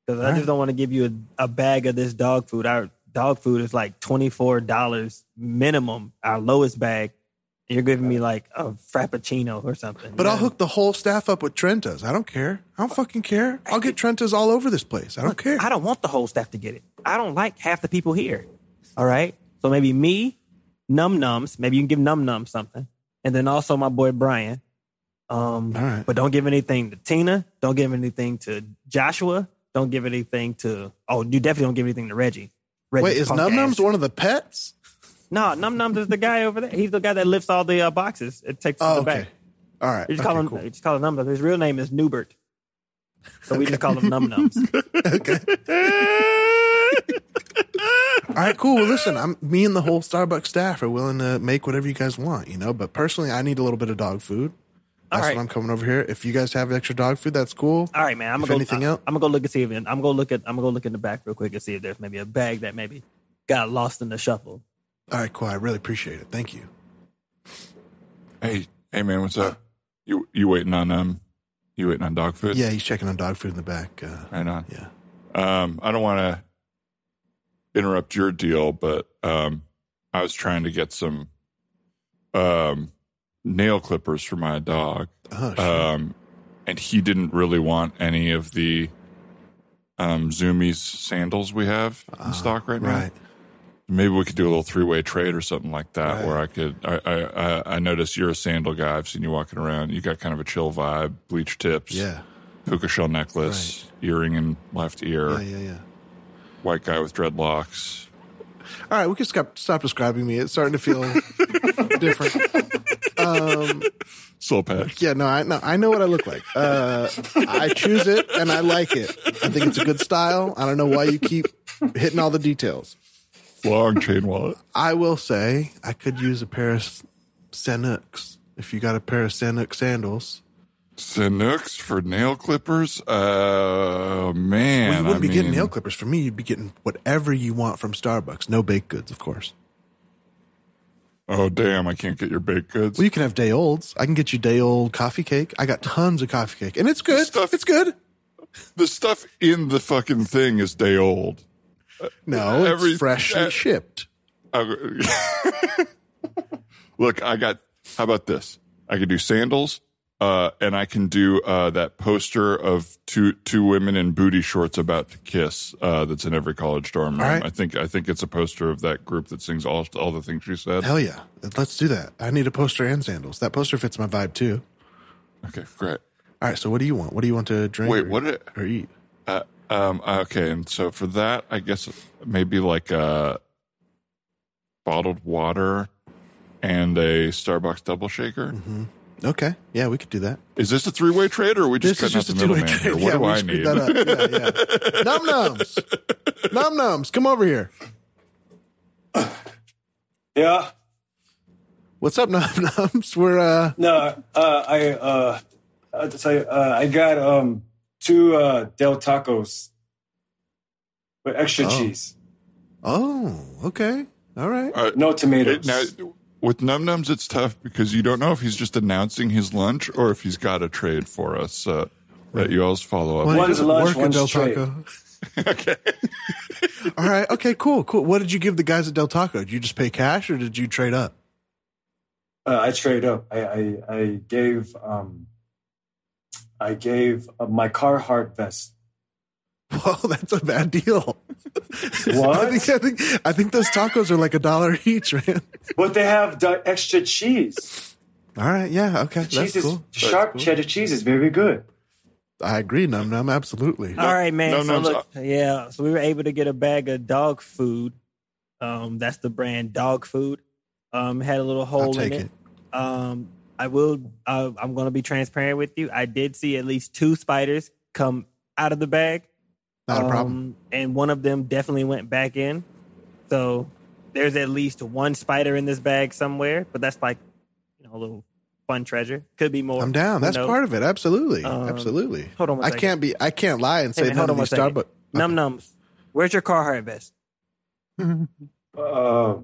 Because I All just don't want to give you a, a bag of this dog food. Our dog food is like twenty four dollars minimum. Our lowest bag. You're giving me like a frappuccino or something. But you I'll hook the whole staff up with Trentas. I don't care. I don't fucking care. I'll get Trentas all over this place. I don't care. I don't want the whole staff to get it. I don't like half the people here. All right. So maybe me, Num Nums. Maybe you can give Num Num something, and then also my boy Brian. Um, All right. But don't give anything to Tina. Don't give anything to Joshua. Don't give anything to. Oh, you definitely don't give anything to Reggie. Reggie Wait, is Num Nums one of the pets? No, Num Nums is the guy over there. He's the guy that lifts all the uh, boxes. It takes Oh, the okay. back. All right. You just Okay, call him. cool. Just call him Num Nums. His real name is Newbert. So we just call him Num Nums. okay. All right, cool. Well, listen, I'm me and the whole Starbucks staff are willing to make whatever you guys want, you know. But personally, I need a little bit of dog food. That's right. what I'm coming over here. If you guys have extra dog food, that's cool. All right, man. I'm If gonna go. anything I, else- I'm gonna go look and see if I'm gonna look at. I'm gonna go look in the back real quick and see if there's maybe a bag that maybe got lost in the shuffle. All right, cool. I really appreciate it. Thank you. hey, hey, man, what's up? You you waiting on um? You waiting on dog food? Yeah, he's checking on dog food in the back. Uh, Right on. yeah. Um, I don't want to interrupt your deal, but um, I was trying to get some um nail clippers for my dog. Oh, shit. um, and he didn't really want any of the um, Zoomies sandals we have in stock right now. Uh, right. Maybe we could do a little three way trade or something like that, Right. where I could. I, I I noticed you're a sandal guy. I've seen you walking around. You got kind of a chill vibe, bleach tips, Yeah. puka shell necklace, earring in left ear, Yeah, yeah, yeah. white guy with dreadlocks. All right, we can stop stop describing me. It's starting to feel different. Um, Soul patch. yeah, no, I know I know what I look like. Uh, I choose it and I like it. I think it's a good style. I don't know why you keep hitting all the details. Long chain wallet. I will say I could use a pair of Sanuks. If you got a pair of Sanuk sandals, Sanuks for nail clippers? Uh, man. well, you wouldn't I be getting nail clippers from me. You'd be getting whatever you want from Starbucks. No baked goods, of course. Oh, damn. I can't get your baked goods. Well, you can have day olds. I can get you day old coffee cake. I got tons of coffee cake, and it's good. Stuff- It's good. the stuff in the fucking thing is day old. No, Every- it's freshly uh, shipped. Uh, Look, I got. How about this? I can do sandals, uh, and I can do uh, that poster of two two women in booty shorts about to kiss. Uh, that's in every college dorm room. Right. I think I think it's a poster of that group that sings all all the things she said. Hell yeah, let's do that. I need a poster and sandals. That poster fits my vibe too. Okay, great. All right, so what do you want? What do you want to drink? Wait, or, what did- or eat? Um, okay, and so for that, I guess maybe like a bottled water and a Starbucks double shaker. Okay, yeah, we could do that. Is this a three way trade, or are we just This is cutting out a the two-way middleman here? What yeah, do I need? that up. Yeah, yeah. Num nums, num nums, come over here. Yeah. What's up, num nums? We're uh, No, uh, I uh, I have to tell you, uh, I got um two uh, Del Tacos with extra Oh. cheese, oh, okay, all right. Uh, no it- tomatoes. now, with Num Nums, it's tough because you don't know if he's just announcing his lunch or if he's got a trade for us uh, that you always follow up. Well, One's lunch, work one's Del trade. Taco. okay. all right. Okay. Cool. Cool. What did you give the guys at Del Taco? Did you just pay cash or did you trade up? Uh, I trade up. I I, I gave um I gave uh, my Carhartt vest. Well, that's a bad deal. What? I think, I think I think those tacos are like a dollar each, man. But they have the extra cheese. All right. Yeah. Okay. That's cheese is cool. That's sharp cool. cheddar cheese is very good. I agree, Num Num. Absolutely. All right, man. no, so no, look, yeah. So we were able to get a bag of dog food. Um, that's the brand dog food. Um, had a little hole I'll take in it. it. Um, I will. Uh, I'm going to be transparent with you. I did see at least two spiders come out of the bag. Not a problem. Um, and one of them definitely went back in. So there's at least one spider in this bag somewhere. But that's like, you know, a little fun treasure. Could be more. I'm down. That's knows? part of it. Absolutely. Um, Absolutely. hold on one I second. can't be. I can't lie and Hey, say man, none hold of these second. Starbucks. Num nums. Where's your Carhartt vest? Uh,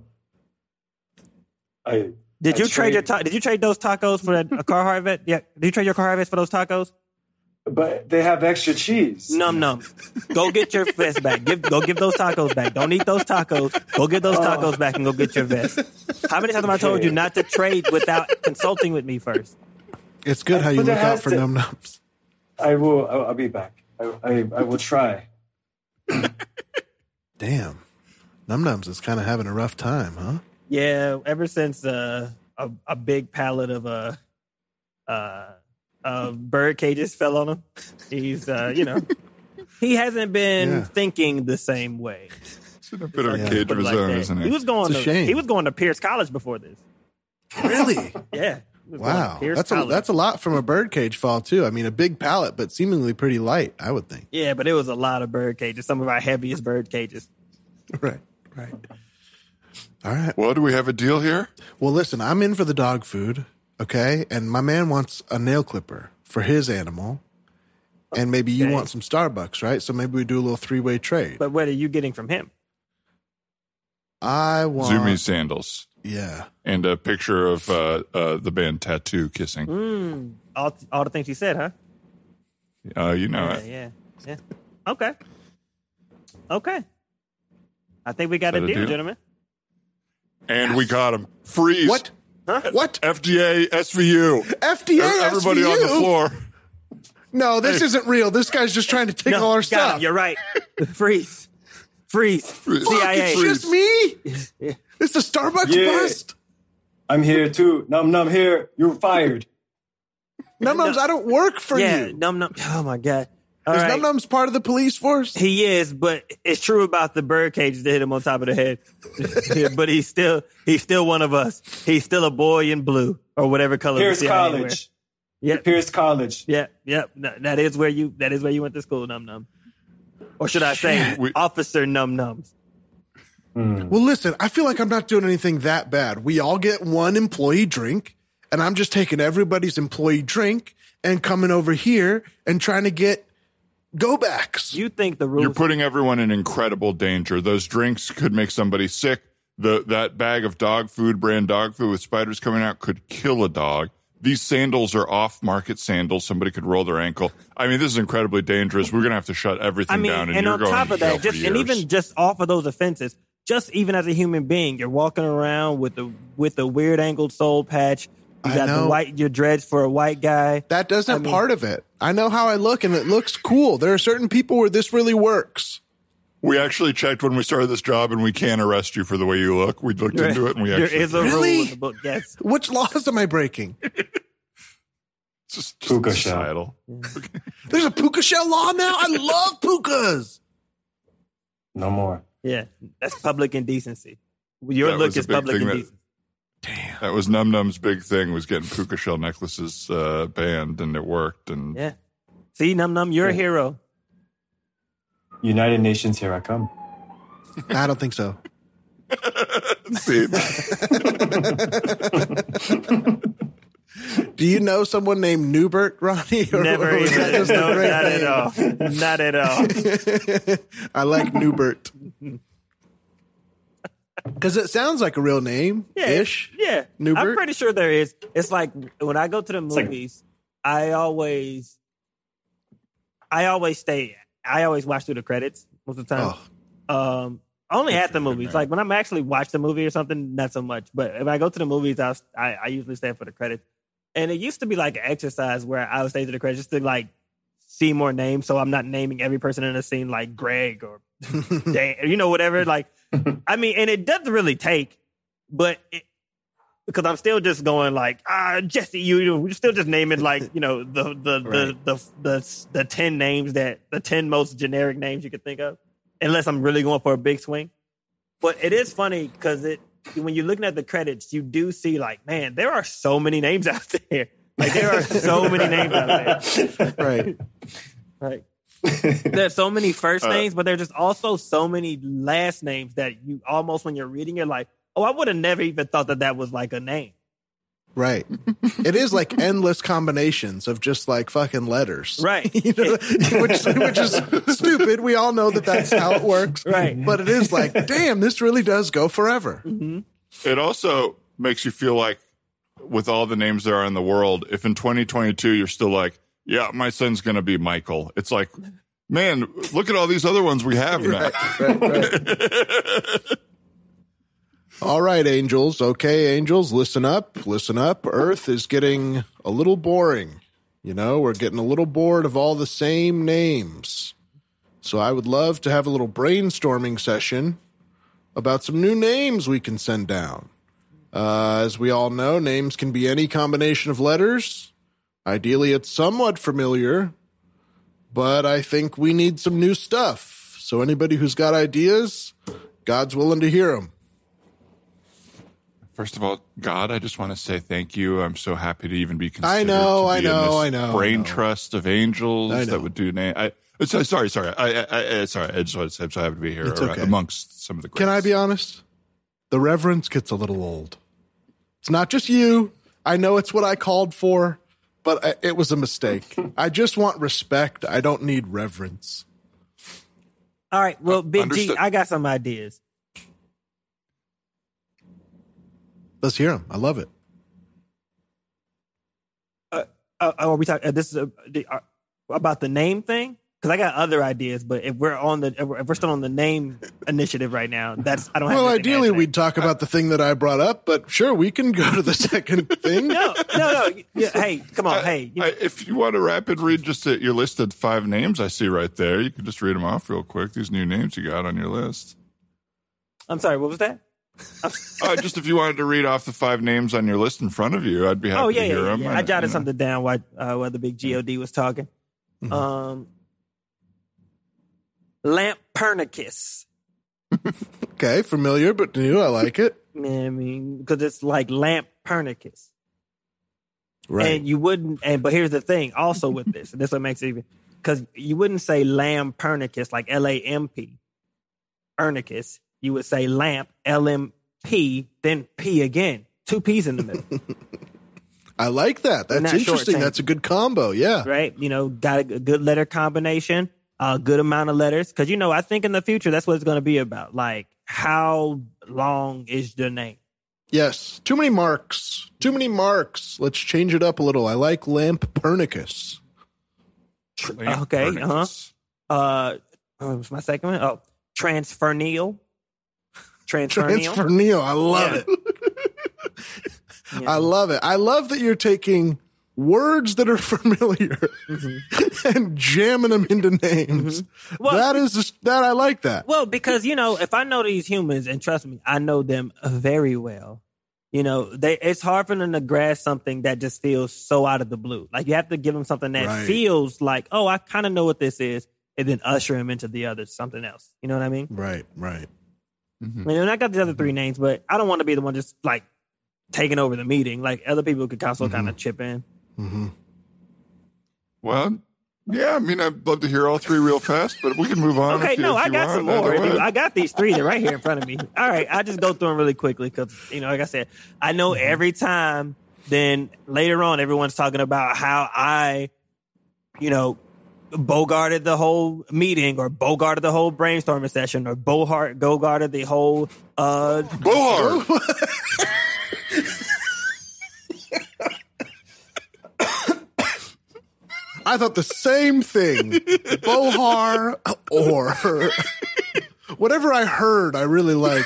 I Did I you trade your trade- ta- Did you trade those tacos for that, a Carhartt vest? Yeah. Did you trade your Carhartt vest for those tacos? but they have extra cheese. Num num. Go get your vest back. Give go give those tacos back. Don't eat those tacos. Go get those oh. tacos back and go get your vest. How many times have I told you not to trade without consulting with me first? It's good how you look out for to- Num Nums. I will. I'll, I'll be back. I, I I will try. Damn. Num Nums is kind of having a rough time, huh? Yeah, ever since uh, a a big pallet of uh, uh, uh, bird cages fell on him, he's uh, you know he hasn't been Yeah. thinking the same way. It's in a bit of a Yeah. cage Put of his like own, that. isn't He was going It's a to shame. he was going to Pierce College before this. Really? Yeah. He was going to wow. Pierce That's a, that's a lot from a birdcage fall too. I mean, a big pallet, but seemingly pretty light. I would think. yeah, but it was a lot of bird cages. Some of our heaviest bird cages. Right. Right. All right. Well, do we have a deal here? Well, listen, I'm in for the dog food, okay? And my man wants a nail clipper for his animal. And maybe you Okay. want some Starbucks, right? So maybe we do a little three way trade. But what are you getting from him? I want. Zoomy sandals Yeah. and a picture of uh, uh, the band t.A.T.u. kissing. Mm, all all the things he said, huh? Uh, you know Yeah, it. yeah, yeah. Okay. Okay. I think we got a Is that a deal, deal? gentlemen. And we got him. Freeze. What? What? FDA, SVU. FDA, SVU. Uh, everybody on the floor. No, this isn't real. This guy's just trying to take all our got stuff. him. You're right. Freeze. Freeze. Fuck, CIA. it's just me. It's a Starbucks Yeah. bust. I'm here too. Num num here. You're fired. Num Nums, I don't work for yeah, you. num num. Oh my god. All Is right. Num Nums part of the police force? He is, but it's true about the bird cages that hit him on top of the head. but he's still he's still one of us. He's still a boy in blue or whatever color. the Pierce CIA College. wears. Yep, Pierce College. Yeah, yep. No, That is where you that is where you went to school, num num. Or should I say, We- Officer Num Nums? Hmm. Well, listen, I feel like I'm not doing anything that bad. We all get one employee drink, and I'm just taking everybody's employee drink and coming over here and trying to get go backs. You think the rules? You're putting everyone in incredible danger. Those drinks could make somebody sick. The that bag of dog food, brand dog food with spiders coming out, could kill a dog. These sandals are off market sandals. Somebody could roll their ankle. I mean, this is incredibly dangerous. We're gonna have to shut everything I mean, down, and, and you're on going top of that, just and even just off of those offenses, just even as a human being, you're walking around with the with the weird angled soul patch. You got the white your dreads for a white guy. That doesn't I mean- part of it. I know how I look and it looks cool. There are certain people where this really works. we actually checked when we started this job, and we can't arrest you for the way you look. We looked into it, and we there actually is a Really? rule in the book. Yes, Which laws am I breaking? it's just, just Puka shell. societal. There's a puka shell law now. I love pukas. No more. yeah, that's public indecency. Your That look is big public thing that- indecency. That was Num Num's big thing was getting puka shell necklaces uh, banned, and it worked. And Yeah. See, num num, you're a hero. United Nations, here I come. I don't think so. See, Do you know someone named Newbert, Ronnie? Or- Never or even. that No, great not at all. Not at all. I like Newbert. Because it sounds like a real name Yeah, ish. Yeah, Newbert? I'm pretty sure there is. It's like when I go to the like- movies, I always, I always stay. I always watch through the credits most of the time. Oh, Um, only at the movies. Like when I'm actually watch the movie or something, not so much. But if I go to the movies, I'll, I I usually stay for the credits. And it used to be like an exercise where I would stay to the credits just to like see more names, so I'm not naming every person in the scene like Greg or Dan, you know whatever. Like, I mean, and it doesn't really take, but it, because I'm still just going like ah Jesse, you, you still just naming like you know the the, Right. the the the the ten names that the ten most generic names you could think of, unless I'm really going for a big swing. But it is funny because it when you're looking at the credits, you do see like man, there are so many names out there. Like there are so many names out there. right. Like there's so many first uh, names, but there's just also so many last names that you almost when you're reading it like, oh, I would have never even thought that that was like a name. Right. It is like endless combinations of just like fucking letters. Right. you know, which, which is stupid. We all know that that's how it works. Right. But it is like, damn, this really does go forever. Mm-hmm. it also makes you feel like, with all the names there are in the world, if in 2022 you're still like, yeah, my son's going to be Michael, it's like, man, look at all these other ones we have now. Right, right. All right, angels. Okay, angels, listen up. Listen up. Earth is getting a little boring. You know, we're getting a little bored of all the same names. So I would love to have a little brainstorming session about some new names we can send down. Uh, as we all know, names can be any combination of letters. Ideally, it's somewhat familiar, but I think we need some new stuff. So anybody who's got ideas, God's willing to hear them. First of all, God, I just want to say thank you. I'm so happy to even be considered. I know, to I know, I know, I Brain know. trust of angels that would do. I, sorry, sorry, sorry. I, I, I, sorry. I just want to say I'm so happy to be here It's uh, okay. amongst some of the. Greats. Can I be honest? The reverence gets a little old. It's not just you. I know it's what I called for, but I, it was a mistake. I just want respect. I don't need reverence. All right, well, Big understood. G, I got some ideas. Let's hear them. I love it. Uh, are we talking? Uh, this is uh, the, uh, about the name thing because I got other ideas. But if we're on the if we're, still on the name initiative right now, that's I don't. Have Well, anything to add ideally, we'd talk about the thing that I brought up, but sure, we can go to the second thing. No, no, no. Yeah, hey, come on, hey. you- I, if you want to rapid read just uh, your list of five names I see right there, you can just read them off real quick. These new names you got on your list. I'm sorry. What was that? Uh, just if you wanted to read off the five names on your list in front of you, I'd be happy Oh yeah, to yeah, hear yeah, them. yeah. I jotted something down while uh, while the big God was talking. Mm-hmm. Um, Lampernicus. Okay, familiar but new. I like it. I mean, because it's like Lampernicus. Right. And you wouldn't, and but here's the thing also with this, and this what makes it even, because you wouldn't say Lampernicus like L A M P, Ernicus. You would say lamp, L M P, then P again, two P's in the middle. I like that. That's interesting. That's a good combo. Yeah. right? You know, got a good letter combination, a good amount of letters. Because you know, I think in the future that's what it's going to be about. Like, how long is the name? Yes. Too many marks. Too many marks. Let's change it up a little. I like Lampernicus. Okay, uh-huh. Uh, what was my second one? Oh, transfernal. Transfernal. Transfer Neo. I love Yeah. it. Yeah. I love it. I love that you're taking words that are familiar and jamming them into names. Mm-hmm. Well- that is just, that I like that. Well, because you know, if I know these humans, and trust me, I know them very well. You know, they it's hard for them to grasp something that just feels so out of the blue. Like you have to give them something that Right. feels like, oh, I kind of know what this is, and then usher them into the other something else. You know what I mean? Right, right. I mean, and I got the other three names, but I don't want to be the one just like taking over the meeting. Like other people could also kind of chip in. Mm-hmm. Well, yeah, I mean, I'd love to hear all three real fast, but we can move on. Okay, you- no, I got want. some more. You- I got these three that right here in front of me. All right, I'll just go through them really quickly because, you know, like I said, I know Mm-hmm. every time, then later on, everyone's talking about how I, you know, bogarted the whole meeting or bogarted the whole brainstorming session or bohart bogarted the whole uh Bohar. I thought the same thing. Bohar or whatever I heard, I really like.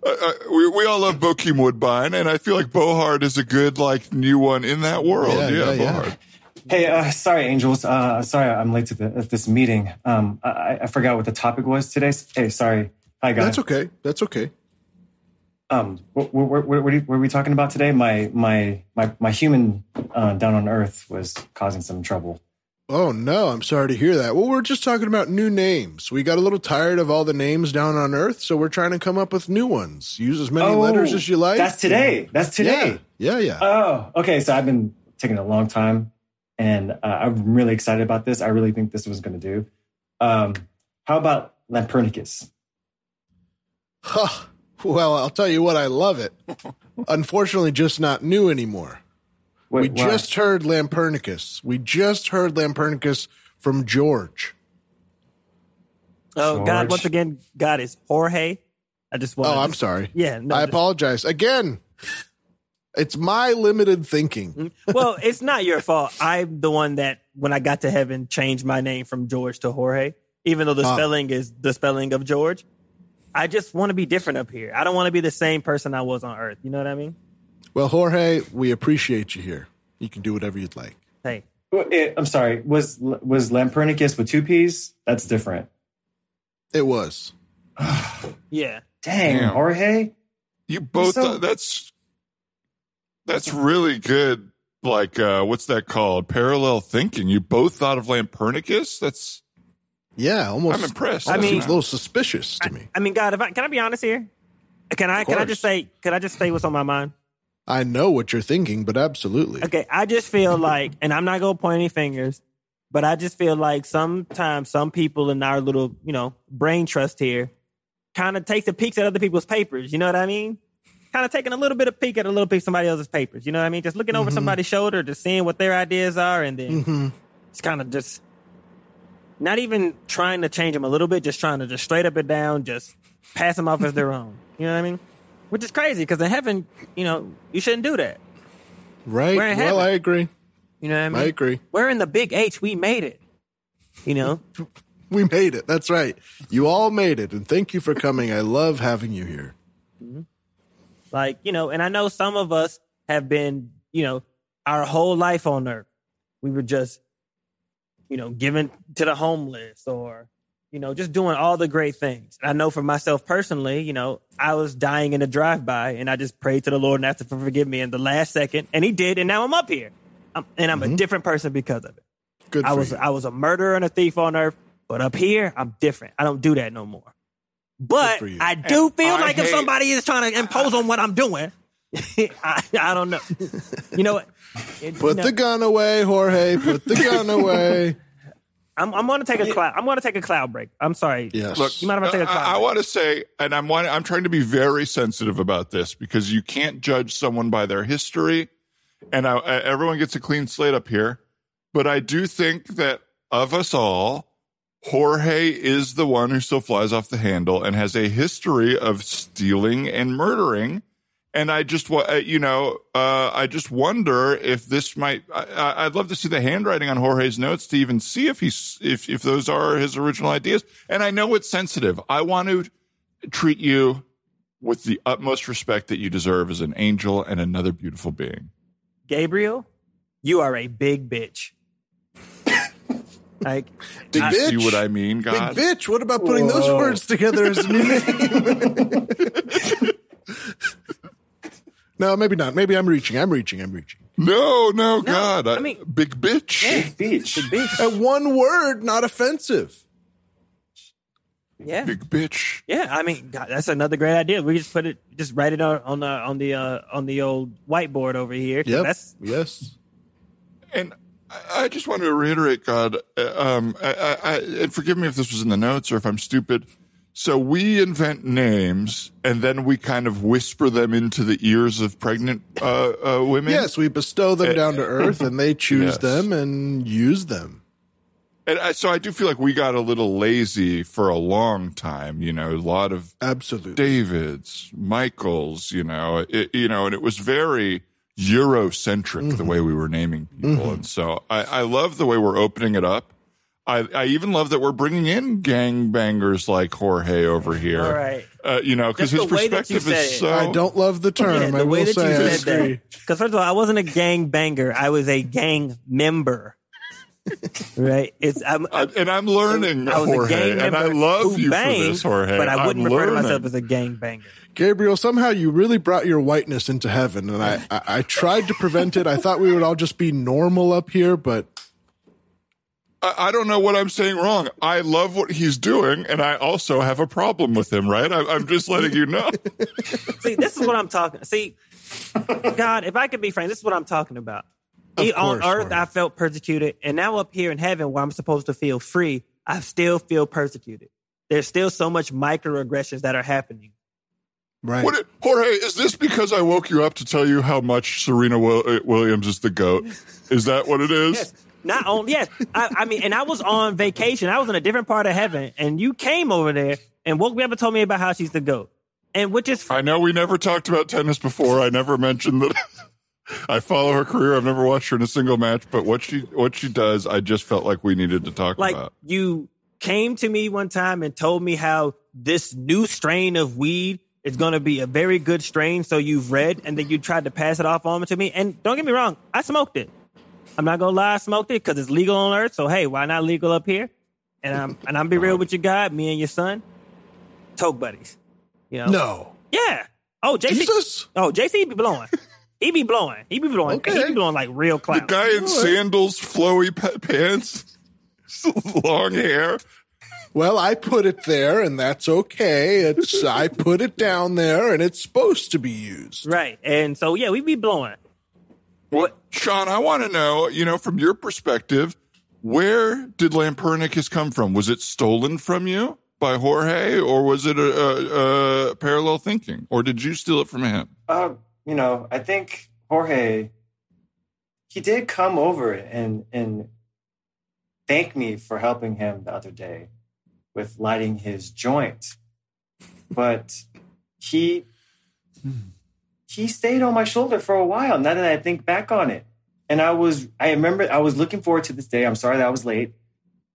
Uh, we, we all love Bokeem Woodbine, and I feel like Bohard is a good like new one in that world. Yeah, Yeah, yeah, yeah. Bohard. Hey, uh, sorry, Angels. Uh, sorry, I'm late to the, this meeting. Um, I, I forgot what the topic was today. Hey, sorry. Hi, guys. That's okay. That's okay. Um, what, what, what, what, are we talking about today? My my my my human uh, down on Earth was causing some trouble. Oh no, I'm sorry to hear that. Well, we're just talking about new names. We got a little tired of all the names down on Earth, so we're trying to come up with new ones. Use as many letters as you like. Oh, That's today. That's today. Yeah, yeah, yeah. Oh, okay. So I've been taking a long time, and uh, I'm really excited about this. I really think this was going to do. Um, how about Lampernicus? Huh. Well, I'll tell you what, I love it. Unfortunately, just not new anymore. Wait, we why? just heard Lampernicus. We just heard Lampernicus from George. oh God once again God is Jorge. I just want Oh, I'm sorry. Yeah, no, I just- apologize. Again, it's my limited thinking. well, it's not your fault. I'm the one that, when I got to heaven, changed my name from George to Jorge, even though the Ah. spelling is the spelling of George. I just want to be different up here. I don't want to be the same person I was on Earth. You know what I mean? Well, Jorge, we appreciate you here. You can do whatever you'd like. Hey, I'm sorry. Was was Lampernicus with two P's? That's different. It was. yeah. Dang, Damn. Jorge. You both. So- that's that's really good. Like, uh, what's that called? Parallel thinking. You both thought of Lampernicus. That's. Yeah, almost. I'm impressed. I I mean, mean- seems a little suspicious to me. I mean, God, if I can I be honest here? Can I can I just say can I just say what's on my mind? I know what you're thinking, but absolutely. Okay, I just feel like, and I'm not gonna point any fingers, but I just feel like sometimes some people in our little, you know, brain trust here kind of takes a peek at other people's papers. You know what I mean? Kind of taking a little bit of peek at a little piece of somebody else's papers. You know what I mean? Just looking over mm-hmm. somebody's shoulder, just seeing what their ideas are, and then mm-hmm. it's kind of just not even trying to change them a little bit, just trying to just straight up and down, just pass them off as their own. You know what I mean? Which is crazy because in heaven, you know, you shouldn't do that. Right. Well, heaven. I agree. You know what I mean? I agree. We're in the big H. We made it. You know? We made it. That's right. You all made it. And thank you for coming. I love having you here. Mm-hmm. like, you know, and I know some of us have been, you know, our whole life on earth. We were just, you know, giving to the homeless or, you know, just doing all the great things. I know for myself personally, you know, I was dying in a drive by and I just prayed to the Lord and asked him for forgive me in the last second. And he did. And now I'm up here. I'm, and I'm a mm-hmm. different person because of it. Good I was you. I was a murderer and a thief on earth, but up here I'm different. I don't do that no more. But. I do feel I like if hate- somebody is trying to impose on what I'm doing, I, I don't know. You know what? It- Put no, the gun away, Jorge. Put the gun away. I'm, I'm going to take a cloud. I'm going to take a cloud break. I'm sorry. Yes. Look, You might if to take a uh, cloud I break? want to say, and I'm want, I'm trying to be very sensitive about this because you can't judge someone by their history, and I, I- everyone gets a clean slate up here. But I do think that of us all, Jorge is the one who still flies off the handle and has a history of stealing and murdering. And I just, wa- uh, you know, uh, I just wonder if this might. I, I- I'd love to see the handwriting on Jorge's notes to even see if he's if if those are his original ideas. And I know it's sensitive. I want to treat you with the utmost respect that you deserve as an angel and another beautiful being. Gabriel, you are a big bitch. like, Big I- bitch. See what I mean, God? Big bitch. What about putting those words together as a new name? no, maybe not. Maybe I'm reaching. I'm reaching. I'm reaching. No, no, God. I mean- big bitch. Yeah. Beach. bitch. And one word, not offensive. Yeah. Big bitch. Yeah, I mean, God, that's another great idea. We just put it, just write it on on the on the uh, on the old whiteboard over here. Yep. That's yes. And I I just want to reiterate, God, uh, um, I, I, I, and forgive me if this was in the notes or if I'm stupid. So we invent names and then we kind of whisper them into the ears of pregnant uh, uh, women. Yes, we bestow them eh, down to eh. earth, and they choose Yes. them and use them. And I, so I do feel like we got a little lazy for a long time. You know, a lot of Absolutely. Davids, Michaels, you know, it, you know, and it was very Eurocentric the mm-hmm. way we were naming people. Mm-hmm. And so I, I love the way we're opening it up. I, I even love that we're bringing in gangbangers like Jorge over here. All right. Uh, you know, because his the way that you perspective is it. so. I don't love the term. yeah, I the way will that say you I said that. Because first of all, I wasn't a gang banger. I was a gang member. right? It's I'm, I- and I'm learning, I was Jorge, a gang and member I love you banged, for this, Jorge. But I wouldn't I'm refer to myself as a gang banger. Gabriel, somehow you really brought your whiteness into heaven, and I, I, I tried to prevent it. I thought we would all just be normal up here, but I, I don't know what I'm saying wrong. I love what he's doing, and I also have a problem with him. Right? I, I'm just letting you know. See, this is what I'm talking. See, God, if I could be frank, this is what I'm talking about. Of E- on earth, Jorge. I felt persecuted, and now up here in heaven, where I'm supposed to feel free, I still feel persecuted. There's still so much microaggressions that are happening. right. What, Jorge, is this because I woke you up to tell you how much Serena Williams is the goat? Is that what it is? Yes. Not only yes, I, I mean, and I was on vacation. I was in a different part of heaven, and you came over there and woke me up and told me about how she's the goat, and which is I know we never talked about tennis before. I never mentioned that. I follow her career. I've never watched her in a single match, but what she what she does, I just felt like we needed to talk like about. you came to me one time and told me how this new strain of weed is going to be a very good strain. So you've read, and then you tried to pass it off on to me. And don't get me wrong, I smoked it. I'm not gonna lie, I smoked it because it's legal on Earth. So hey, why not legal up here? And I'm and I'm be real with you, God, me and your son, toke buddies. You know? No. Yeah. Oh, JC. Jesus? Oh, JC be blowing. He be blowing. He be blowing. He be blowing like real The guy in sandals, flowy pa- pants, long hair. Well, I put it there, and that's okay. It's I put it down there, and it's supposed to be used. right. And so yeah, we be blowing. What? Sean, I want to know, you know, from your perspective, where did Lampernicus come from? Was it stolen from you by Jorge, or was it a, a, a parallel thinking, or did you steal it from him? Uh, you know, I think Jorge, he did come over and and thank me for helping him the other day with lighting his joint, but he he stayed on my shoulder for a while. Now that I think back on it, and I was I remember I was looking forward to this day. I'm sorry that I was late,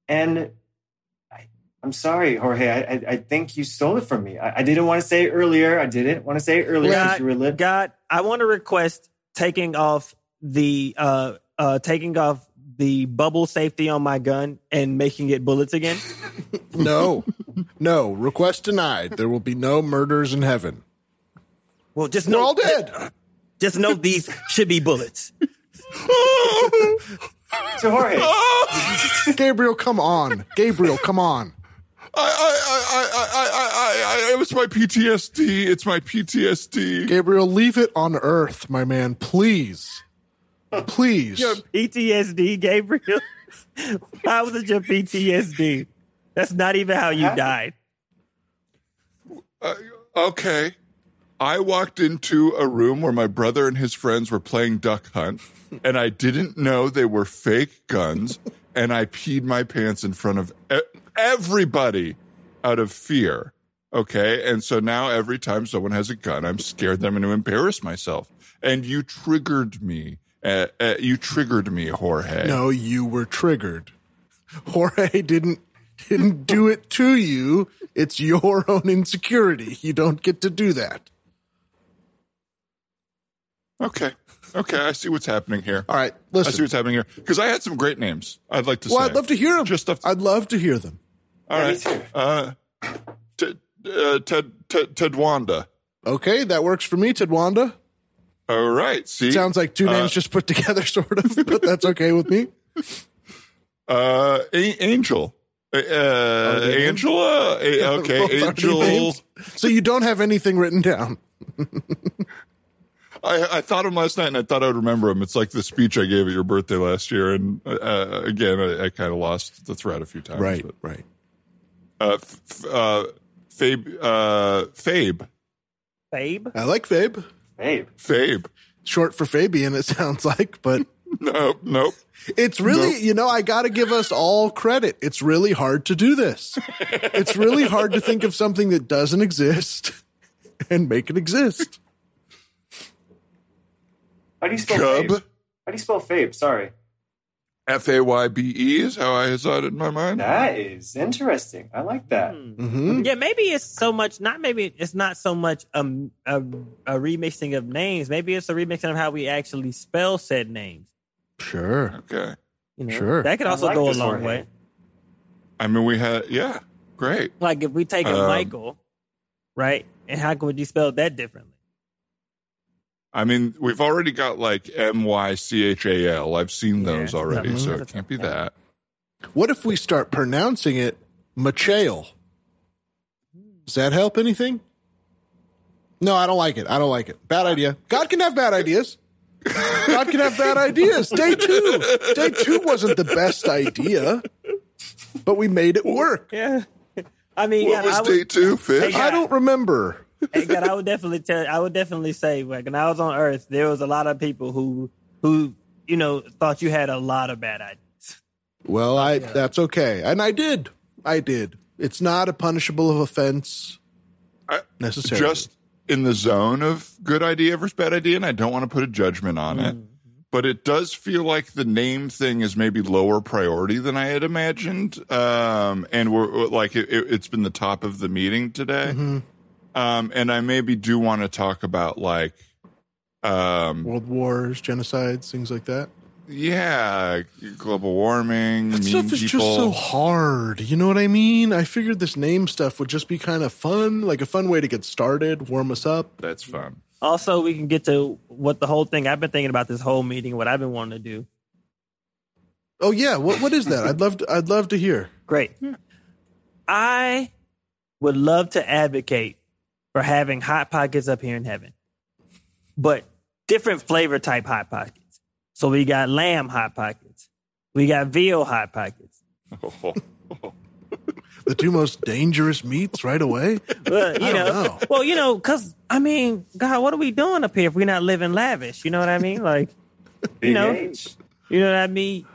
and. I, I'm sorry, Jorge. I, I, I think you stole it from me. I, I didn't want to say it earlier. I didn't want to say it earlier because God, you were lit. God, I want to request taking off the uh uh taking off the bubble safety on my gun and making it bullets again. No, no. Request denied. There will be no murders in heaven. Well, just We're know all dead. Just know these should be bullets. So Jorge, Gabriel, come on. Gabriel, come on. I, I, I, I, I, I, I, it was my PTSD. It's my PTSD. Gabriel, leave it on Earth, my man. Please. Please. Your PTSD, Gabriel. How was it your PTSD? That's not even how you died. Uh, okay. I walked into a room where my brother and his friends were playing duck hunt, and I didn't know they were fake guns, and I peed my pants in front of everybody out of fear. Okay. And so now every time someone has a gun, I'm scared that I'm going to embarrass myself. And you triggered me. Uh, uh, you triggered me, Jorge. No, you were triggered. Jorge didn't didn't do it to you. It's your own insecurity. You don't get to do that. Okay. Okay. I see what's happening here. All right, listen. I see what's happening here because I had some great names. I'd like to Well, say. I'd love to hear them. Just stuff. I'd love to hear them. All Yeah, right. Uh, Ted, uh, Ted, Ted, Ted Wanda. Okay, that works for me, Tedwanda. All right. See, Sounds like two names Uh, just put together, sort of, but that's okay with me. uh, A- Angel. Uh, they Angela. A- okay, Angel. So you don't have anything written down. I, I thought of him last night, and I thought I would remember him. It's like the speech I gave at your birthday last year, and uh, again, I, I kind of lost the thread a few times. Right, but, right. uh, f- f- uh, Fabe. Uh, Fabe. Babe. I like Fabe. Fabe. Fabe. Short for Fabian, it sounds like, but Nope. Nope. it's really, Nope. you know, I got to give us all credit. It's really hard to do this. it's really hard to think of something that doesn't exist and make it exist. How do you spell Chub. Fabe? How do you spell Fabe? Sorry. F A Y B E is how I saw it in my mind. That is interesting. I like that. hmm Yeah, maybe it's so much. Not maybe it's not so much um, a a remixing of names. Maybe it's a remixing of how we actually spell said names. Sure. Okay. You know, Sure. that could also like go a long Jorge. way. I mean, we had yeah, great. Like if we take a Um, Michael, right, and how could you spell that differently? I mean, we've already got like M Y C H A L. I've seen those Yeah. already, so it can't be that. What if we start pronouncing it Machael? Does that help anything? No, I don't like it. I don't like it. Bad idea. God can have bad ideas. God can have bad ideas. Day two. Day two wasn't the best idea, but we made it work. Yeah, I mean, What yeah, was I would, day two, Fish? I don't remember. Hey, God, I would definitely tell. I would definitely say, like, when I was on Earth, there was a lot of people who, who, you know, thought you had a lot of bad ideas. Well, I that's okay. And I did. I did. It's not a punishable offense I- necessarily. Just in the zone of good idea versus bad idea, and I don't want to put a judgment on it. But it does feel like the name thing is maybe lower priority than I had imagined. Um, and we're like, it, it, it's been the top of the meeting today. Um, and I maybe do want to talk about like, um, world wars, genocides, things like that. yeah, global warming, That mean stuff is people. just so hard. You know what I mean? I figured this name stuff would just be kind of fun, like a fun way to get started, warm us up. That's fun. Also, we can get to what the whole thing. I've been thinking about this whole meeting. What I've been wanting to do. Oh yeah, what what is that? I'd love to I'd love to hear. Great. I would love to advocate for having hot pockets up here in heaven, but different flavor type hot pockets. So we got lamb hot pockets, we got veal hot pockets. The two most dangerous meats right away. Well, you I know, don't know. well, you know, because I mean, God, what are we doing up here if we're not living lavish? You know what I mean? Like, Big know, you know what I mean?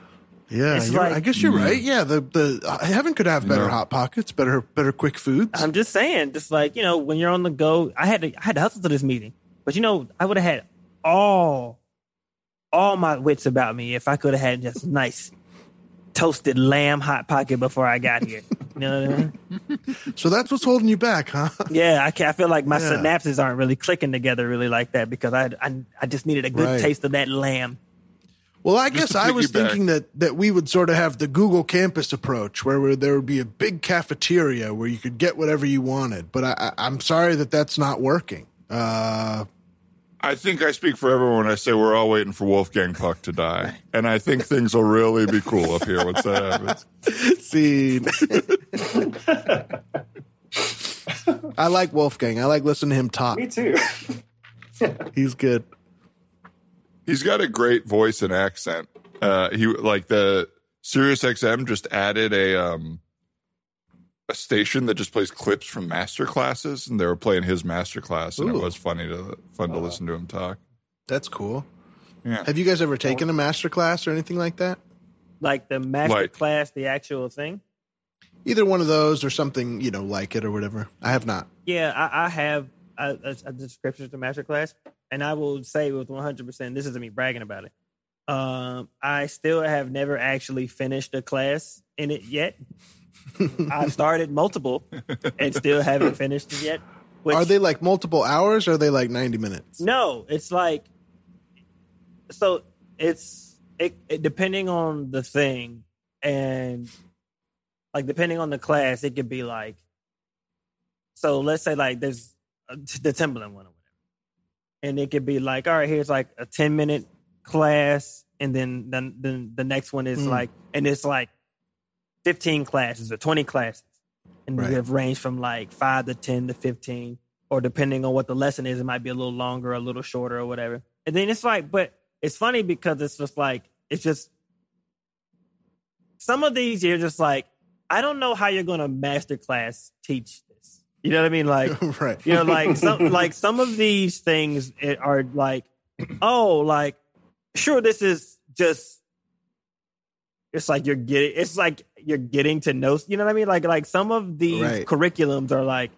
Yeah, It's like- I guess you're right. Yeah, the the uh, heaven could have better No. hot pockets, better better quick foods. I'm just saying, just like you know, when you're on the go, I had to I had to hustle to this meeting, but you know, I would have had all all my wits about me if I could have had just nice toasted lamb hot pocket before I got here. You know what I mean? so that's what's holding you back, huh? Yeah, I, can, I feel like my Yeah. synapses aren't really clicking together really like that because I I, I just needed a good Right. taste of that lamb. Well, I Just guess I was thinking that that we would sort of have the Google campus approach, where, where there would be a big cafeteria where you could get whatever you wanted. But I, I, I'm sorry that that's not working. Uh, I think I speak for everyone when I say we're all waiting for Wolfgang Puck to die. And I think things will really be cool up here once that happens. scene. I like Wolfgang. I like listening to him talk. Me too. He's good. He's got a great voice and accent. Uh, he like the SiriusXM just added a um a station that just plays clips from master classes, and they were playing his master class, and Ooh. it was funny to fun to listen to him talk. That's cool. Yeah, Have you guys ever taken a master class or anything like that? Like the master Like- class, the actual thing. Either one of those or something, you know, like it or whatever. I have not. Yeah, I, I have a, a, a description to master class, and I will say with 100. percent This isn't me bragging about it. Um, I still have never actually finished a class in it yet. I've started multiple and still haven't finished it yet. Which, are they like multiple hours or are they like 90 minutes? No, it's like so it's it, it depending on the thing and like depending on the class, it could be like so let's say like there's uh, the Timbaland one. And it could be like, all right, here's like a 10 minute class, and then then, then the next one is Mm. like and it's like 15 classes or 20 classes. And Right. you have range from like five to 10 to 15 or depending on what the lesson is, it might be a little longer, a little shorter, or whatever. And then it's like, but it's funny because it's just like it's just some of these you're just like, I don't know how you're going to master class teach. You know what I mean? Like, right. you know, like some like some of these things it are like, oh, like sure, this is just. It's like you're getting. It's like you're getting to know. You know what I mean? Like like some of these Right. curriculums are like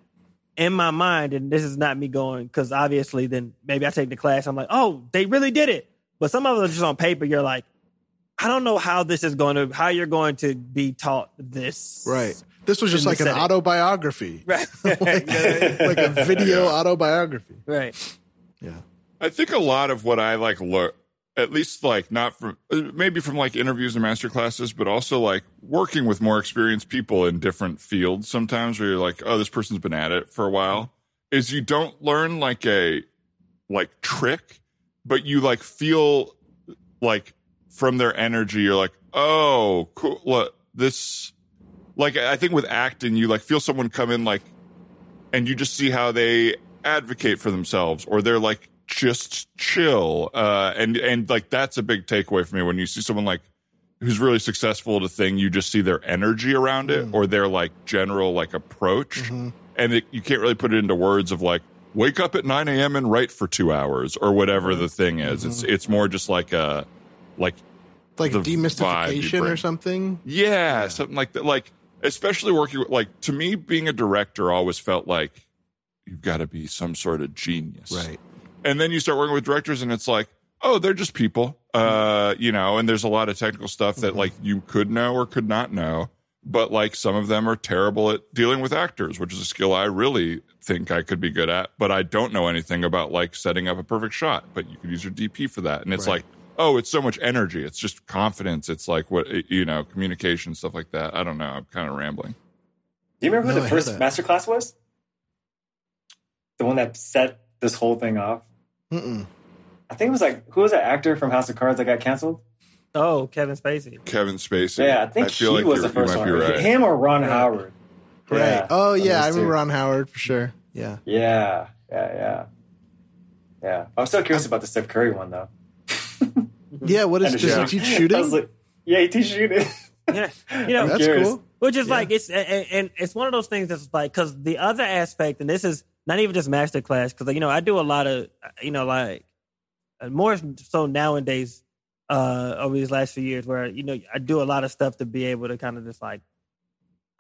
in my mind, and this is not me going because obviously, then maybe I take the class. I'm like, oh, they really did it. But some of them are just on paper. You're like, I don't know how this is going to. How you're going to be taught this? Right. This was just like an setting. autobiography. Right. like, like a video autobiography. right. Yeah. I think a lot of what I like learn, at least like not from uh, maybe from like interviews and master classes, but also like working with more experienced people in different fields. Sometimes where you're like, oh, this person's been at it for a while, is you don't learn like a like trick, but you like feel like from their energy, you're like, oh, cool. Look, this like I think with acting, you like feel someone come in like, and you just see how they advocate for themselves, or they're like just chill, uh, and and like that's a big takeaway for me when you see someone like who's really successful at a thing, you just see their energy around it, mm. or their like general like approach, mm-hmm. and it, you can't really put it into words of like wake up at 9 a.m. and write for two hours or whatever the thing is. Mm-hmm. It's it's more just like a like Like you demystification or something. yeah, something like that. Like, especially working with, like, to me, being a director always felt like you've got to be some sort of genius. Right. And then you start working with directors and it's like, oh, they're just people, uh, you know, and there's a lot of technical stuff that, like, you could know or could not know. But, like, some of them are terrible at dealing with actors, which is a skill I really think I could be good at. But I don't know anything about, like, setting up a perfect shot. But you could use your DP for that. And it's Right. like, oh, it's so much energy. It's just confidence. It's like what you know, communication stuff like that. I don't know. I'm kind of rambling. Do you remember No, who I the hear first that. master class was? The one that set this whole thing off. Mm-mm. I think it was like who was that actor from House of Cards that got canceled? Oh, Kevin Spacey. Kevin Spacey. Yeah, I think feel he like was the first you one. Right. Him or Ron Howard. Right. Yeah, oh yeah, I two. remember Ron Howard for sure. Yeah. Yeah, yeah, yeah, yeah. I'm still curious about the Steph Curry one though. Yeah. What is And does yeah. he teach shooting? like, yeah, he teaches shooting. Yeah. You know, That's curious. cool. Which is Yeah. like it's and, and it's one of those things that's like because the other aspect, and this is not even just master class, because you know I do a lot of you know like uh, more so nowadays uh over these last few years where you know I do a lot of stuff to be able to kind of just like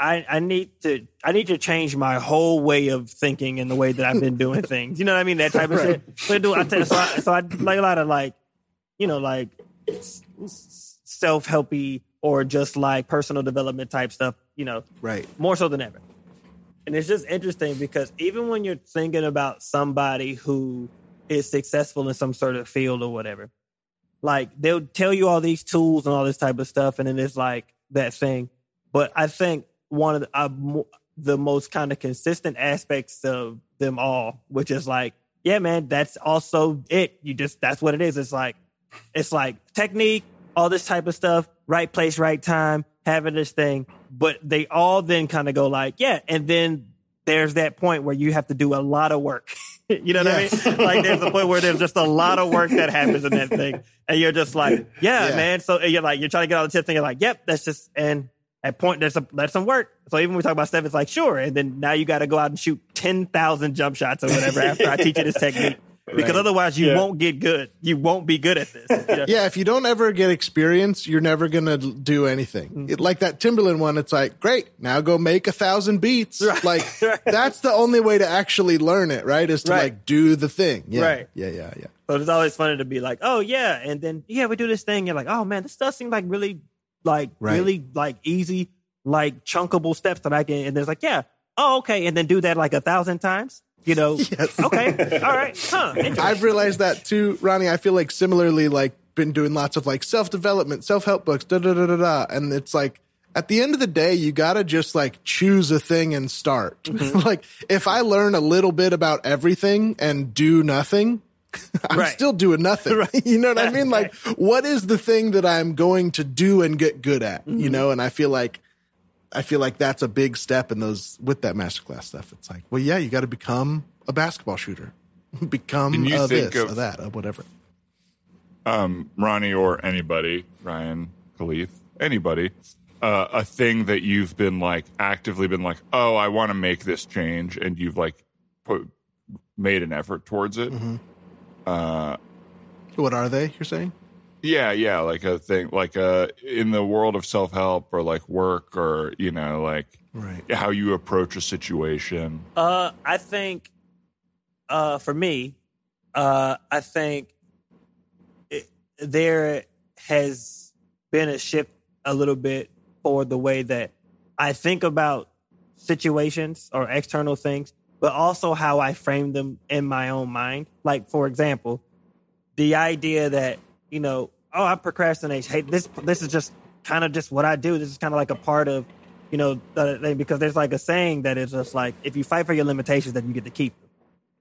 I I need to I need to change my whole way of thinking and the way that I've been doing things. You know what I mean? That type of Right. shit. So I do I tell- so I, so I like a lot of like you know like it's self helpy or just like personal development type stuff. You know, Right. more so than ever. And it's just interesting because even when you're thinking about somebody who is successful in some sort of field or whatever, like they'll tell you all these tools and all this type of stuff, and then it's like that thing. But I think one of the, uh, mo- the most kind of consistent aspects of them all, which is like, yeah, man, that's also it. You just that's what it is. It's like it's like technique, all this type of stuff, right place, right time, having this thing. But they all then kind of go like, yeah, and then there's that point where you have to do a lot of work. you know what I mean? Like there's a point where there's just a lot of work that happens in that thing, and you're just like, yeah, Yeah. man. So you're like, you're trying to get all the tips, and you're like, yep, that's just and. At point, there's some that's some work. So even when we talk about stuff, it's like sure, and then now you got to go out and shoot ten thousand jump shots or whatever after I teach you this technique, because otherwise you Yeah. won't get good. You won't be good at this. you know? Yeah, if you don't ever get experience, you're never gonna do anything. Mm-hmm. It- like that Timbaland one, it's like, great, now go make a thousand beats. Right, Like right. that's the only way to actually learn it, right? Is to Right. like do the thing. Yeah, Right. Yeah, yeah, yeah. So it's always funny to be like, oh yeah, and then yeah, we do this thing. You're like, oh man, this does seem like really, like Right. really like easy, like chunkable steps that I can. And there's like, yeah, oh okay, and then do that like a thousand times. You know, Yes. okay, all right, huh? I've realized that too, Ronnie. I feel like similarly, like been doing lots of like self development, self help books, da da da da da, and it's like at the end of the day, you gotta just like choose a thing and start. Mm-hmm. like if I learn a little bit about everything and do nothing. I'm Right. still doing nothing. Right. you know what I mean? Like, what is the thing that I'm going to do and get good at? Mm-hmm. You know, and I feel like I feel like that's a big step in those with that masterclass stuff. It's like, well, yeah, you got to become a basketball shooter, become a this, of- a that, a whatever. um, Ronnie or anybody, Ryan, Khalif, anybody, uh, a thing that you've been like actively been like, oh, I want to make this change, and you've like put made an effort towards it. Mm-hmm. Uh, What are they? You're saying? Yeah, yeah, like a thing, like uh, in the world of self help or like work or you know, like Right. how you approach a situation. Uh, I think, uh, for me, uh, I think it, there has been a shift a little bit for the way that I think about situations or external things, but also how I frame them in my own mind. Like, for example, the idea that you know, oh, I procrastinate. Hey, this this is just kind of just what I do. This is kind of like a part of you know the thing because there's like a saying that is just like if you fight for your limitations, then you get to keep them,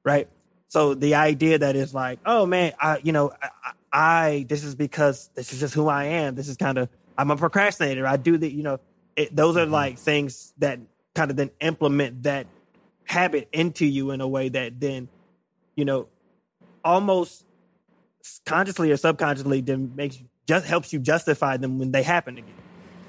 right? So the idea that is like, oh man, I you know, I, I this is because this is just who I am. This is kind of I'm a procrastinator. I do the you know, it, those are mm-hmm. like things that kind of then implement that habit into you in a way that then you know almost consciously or subconsciously then makes just helps you justify them when they happen again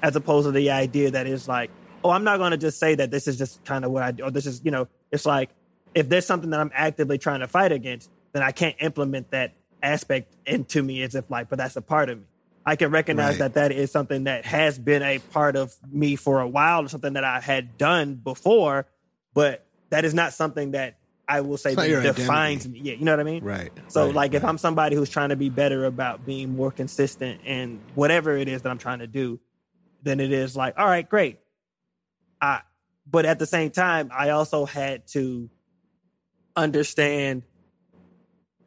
as opposed to the idea that is like oh i'm not going to just say that this is just kind of what i do or this is you know it's like if there's something that i'm actively trying to fight against then i can't implement that aspect into me as if like but that's a part of me i can recognize Right. that that is something that has been a part of me for a while or something that i had done before but that is not something that i will say that defines identity. me yeah you know what i mean Right. so, right, like, if. I'm somebody who's trying to be better about being more consistent and whatever it is that I'm trying to do, then it is like, all right, great. I, but at the same time, I also had to understand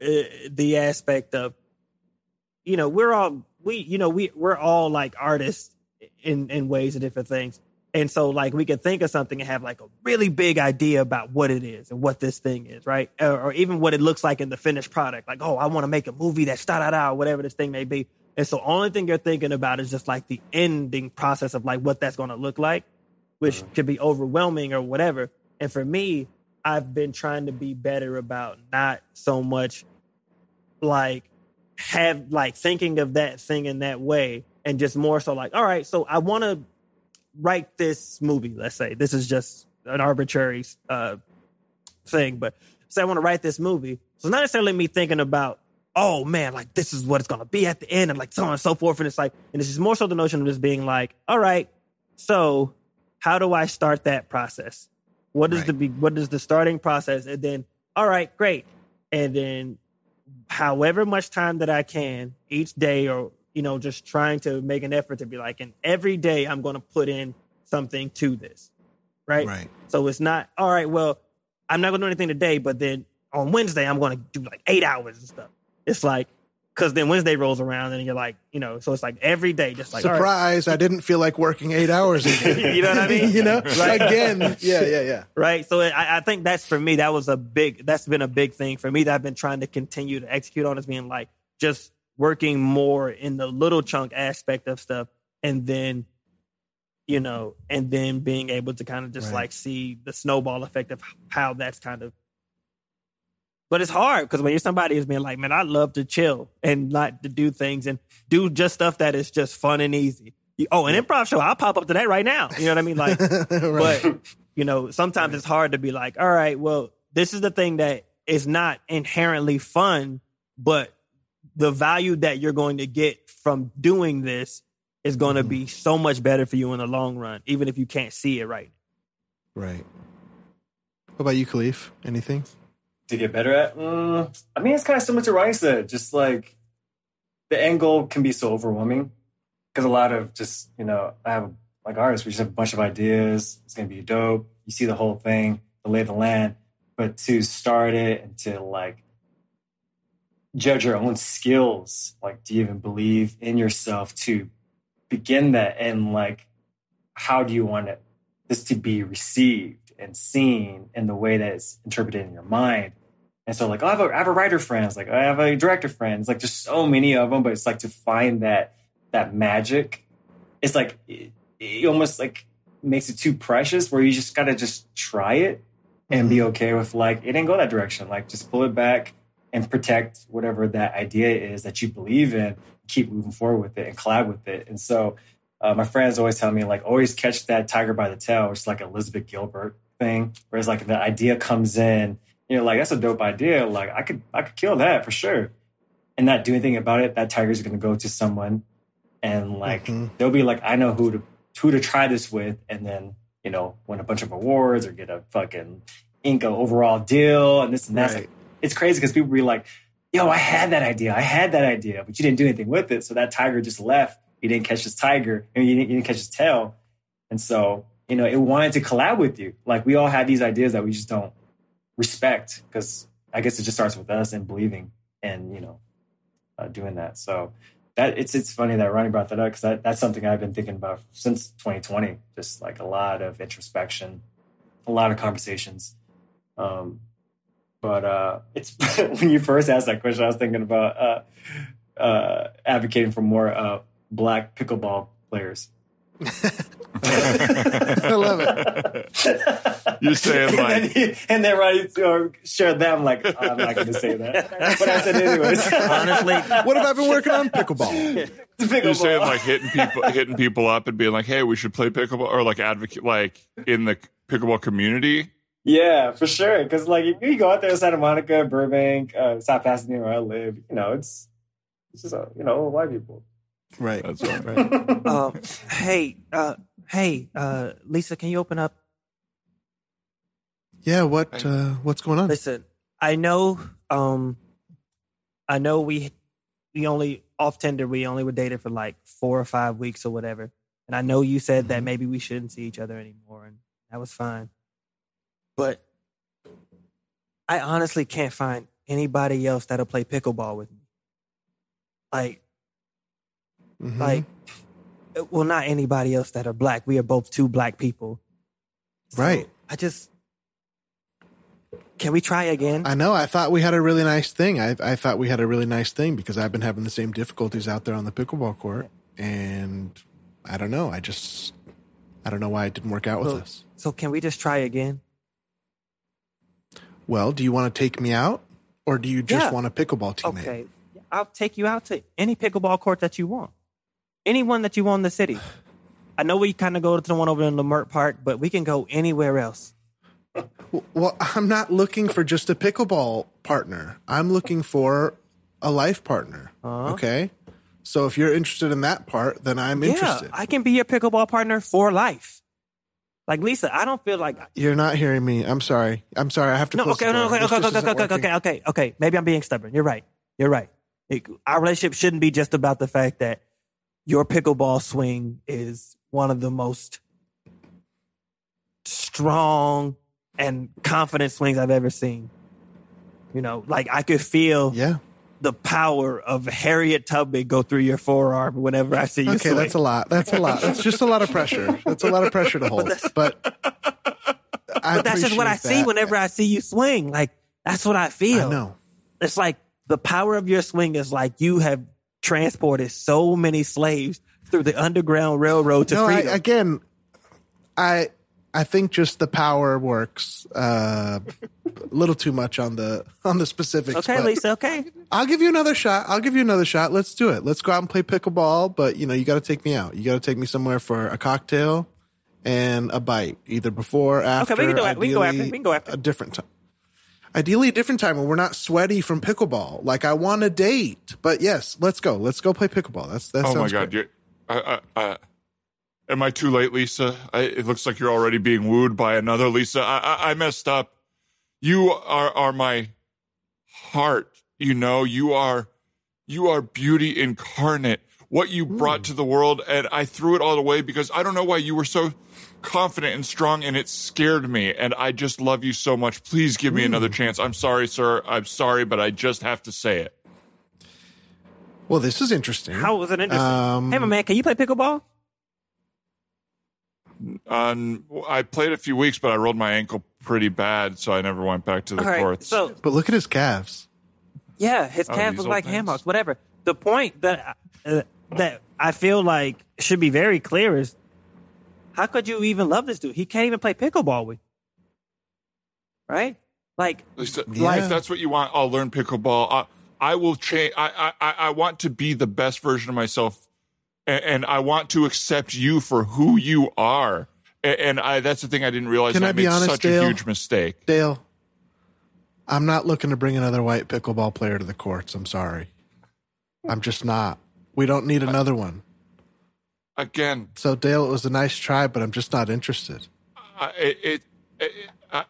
uh, the aspect of, you know, we're all we, you know, we we're all like artists in in ways of different things. And so, like, we could think of something and have like a really big idea about what it is and what this thing is, right? Or, or even what it looks like in the finished product. Like, oh, I want to make a movie that's da da da, whatever this thing may be. And so, only thing you're thinking about is just like the ending process of like what that's going to look like, which uh-huh. could be overwhelming or whatever. And for me, I've been trying to be better about not so much like have like thinking of that thing in that way and just more so like, all right, so I want to write this movie, let's say. This is just an arbitrary uh, thing, but say I want to write this movie. So it's not necessarily me thinking about, oh man, like this is what it's going to be at the end and like so on and so forth. And it's like, and it's just more so the notion of just being like, all right, so how do I start that process? What is Right. the what is the starting process? And then, all right, great. And then however much time that I can each day or you know just trying to make an effort to be like and every day I'm going to put in something to this. Right? Right. So it's not all right, well, I'm not going to do anything today, but then on Wednesday I'm going to do like 8 hours and stuff. It's like cuz then Wednesday rolls around and you're like, you know, so it's like every day just like all right. Surprise! I didn't feel like working eight hours again. You know what I mean? you know, Right. again. Yeah, yeah, yeah. right? So I, I think that's for me. That was a big. That's been a big thing for me that I've been trying to continue to execute on. Is being like just working more in the little chunk aspect of stuff, and then you know, and then being able to kind of just Right. like see the snowball effect of how that's kind of. But it's hard because when you're somebody who's being like, man, I love to chill and not to do things and do just stuff that is just fun and easy. Oh, an improv show, I'll pop up to that right now. You know what I mean? Like, but you know, sometimes it's hard to be like, all right, well, this is the thing that is not inherently fun, but the value that you're going to get from doing this is going to be so much better for you in the long run, even if you can't see it right. Right. What about you, Khalif? Anything? to get better at? Mm, I mean, it's kind of similar to Ryan said. Just like the end goal can be so overwhelming because a lot of just you know, I have like artists, we just have a bunch of ideas. It's gonna be dope. You see the whole thing, the lay of the land, but to start it and to like judge your own skills, like do you even believe in yourself to begin that and like how do you want it this to be received and seen in the way that it's interpreted in your mind. And so, like, oh, I have a, I have a writer friends, like I have a director friends, like just so many of them. But it's like to find that that magic. It's like it, it almost like makes it too precious, where you just gotta just try it and be mm-hmm. okay with like it didn't go that direction. Like just pull it back and protect whatever that idea is that you believe in. Keep moving forward with it and collab with it. And so uh, my friends always tell me like always catch that tiger by the tail, which is like Elizabeth Gilbert thing. Whereas like the idea comes in, you know, like that's a dope idea. Like I could I could kill that for sure. And not do anything about it, that tiger's gonna go to someone and like Mhm. they'll be like, I know who to who to try this with, and then, you know, win a bunch of awards or get a fucking Inca overall deal and this and that. Right. It's crazy because people be like, yo, I had that idea. I had that idea, but you didn't do anything with it. So that tiger just left. You didn't catch his tiger. I mean, you didn't, you didn't catch his tail. And so, you know, it wanted to collab with you. Like we all have these ideas that we just don't respect because I guess it just starts with us and believing and, you know, uh, doing that. So that it's, it's funny that Ronnie brought that up because that, that's something I've been thinking about since 2020. Just like a lot of introspection, a lot of conversations. Um, but uh, it's when you first asked that question, I was thinking about uh, uh, advocating for more uh, black pickleball players. I love it. You're saying and like then, he- and then Ronnie uh, shared that. I'm like, oh, I'm not going to say that, but I said anyways. Honestly, What have I been working on? Pickleball. Pickleball. you're saying like hitting people hitting people up and being like, hey, we should play pickleball or like advocate like in the pickleball community. Yeah, for sure. Because like if you go out there in Santa Monica, Burbank, uh, South Pasadena, where I live, you know, it's it's just uh, you know white people. Right. That's right. Right. um, hey, uh, hey, uh, Lisa, can you open up? Yeah. What? Uh, what's going on? Listen, I know, um, I know we we only off Tinder we only were dated for like four or five weeks or whatever, and I know you said that maybe we shouldn't see each other anymore, and that was fine. But I honestly can't find anybody else that'll play pickleball with me. Like, Mhm. like, well, not anybody else that are black. We are both two black people. So Right. I just can we try again? I know. I thought we had a really nice thing. I, I thought we had a really nice thing because I've been having the same difficulties out there on the pickleball court, and I don't know. I just I don't know why it didn't work out with Well, us. So can we just try again? Well, do you want to take me out, or do you just Yeah. want a pickleball teammate? Okay. I'll take you out to any pickleball court that you want. Anyone that you want in the city. I know we kind of go to the one over in Leimert Park, but we can go anywhere else. Well, I'm not looking for just a pickleball partner. I'm looking for a life partner. Uh-huh. Okay. So if you're interested in that part, then I'm interested. Yeah, I can be your pickleball partner for life. Like Lisa, I don't feel like You're not hearing me. I'm sorry. I'm sorry. I have to. no. Okay, no, okay, This okay, okay, okay, okay, okay, okay. Maybe I'm being stubborn. You're right. You're right. It- our relationship shouldn't be just about the fact that your pickleball swing is one of the most strong and confident swings I've ever seen. You know, like I could feel Yeah. The power of Harriet Tubman go through your forearm whenever I see you Okay, swing. that's a lot. That's a lot. That's just a lot of pressure. That's a lot of pressure to hold. But, I but that's just what I appreciate see whenever I see you swing. Like that's what I feel. I know. It's like the power of your swing is like you have transported so many slaves through the underground railroad to No, I, freedom. again, I I think just the power works. Uh, a little too much on the on the specifics. Okay, Lisa. Okay. I'll give you another shot. I'll give you another shot. Let's do it. Let's go out and play pickleball. But you know, you got to take me out. You got to take me somewhere for a cocktail and a bite, either before, or after. we can do it. We can go after. We can go after. a different time. Ideally, a different time when we're not sweaty from pickleball. Like I want a date, but yes, let's go. Let's go play pickleball. That's that Oh my God! great. You, I, I, I, am I too late, Lisa? I, it looks like you're already being wooed by another Lisa. I, I, I messed up. You are are my heart. You know, you are you are beauty incarnate. What you brought to the world, and I threw it all away because I don't know why you were so confident and strong, and it scared me. And I just love you so much. Please give me another chance. I'm sorry, sir. I'm sorry, but I just have to say it. Well, this is interesting. How was it interesting? Um, hey, my man, can you play pickleball? Um, I played a few weeks, but I rolled my ankle pretty bad, so I never went back to the All right. courts. So But look at his calves. yeah, his Oh, calves these look old like things. hammocks. Whatever. The point that uh, that I feel like should be very clear is how could you even love this dude? He can't even play pickleball with. you. Right? Like Lisa, Yeah. if that's what you want, I'll learn pickleball. I, I will change. I, I, I- I want to be the best version of myself, and, and I want to accept you for who you are. And, and I, that's the thing I didn't realize. Can and I be made honest, such Dale? a huge mistake. Dale, I'm not looking to bring another white pickleball player to the courts. I'm sorry. I'm just not. We don't need another one. Again, So, Dale, it was a nice try, but I'm just not interested. I, it, it, it I,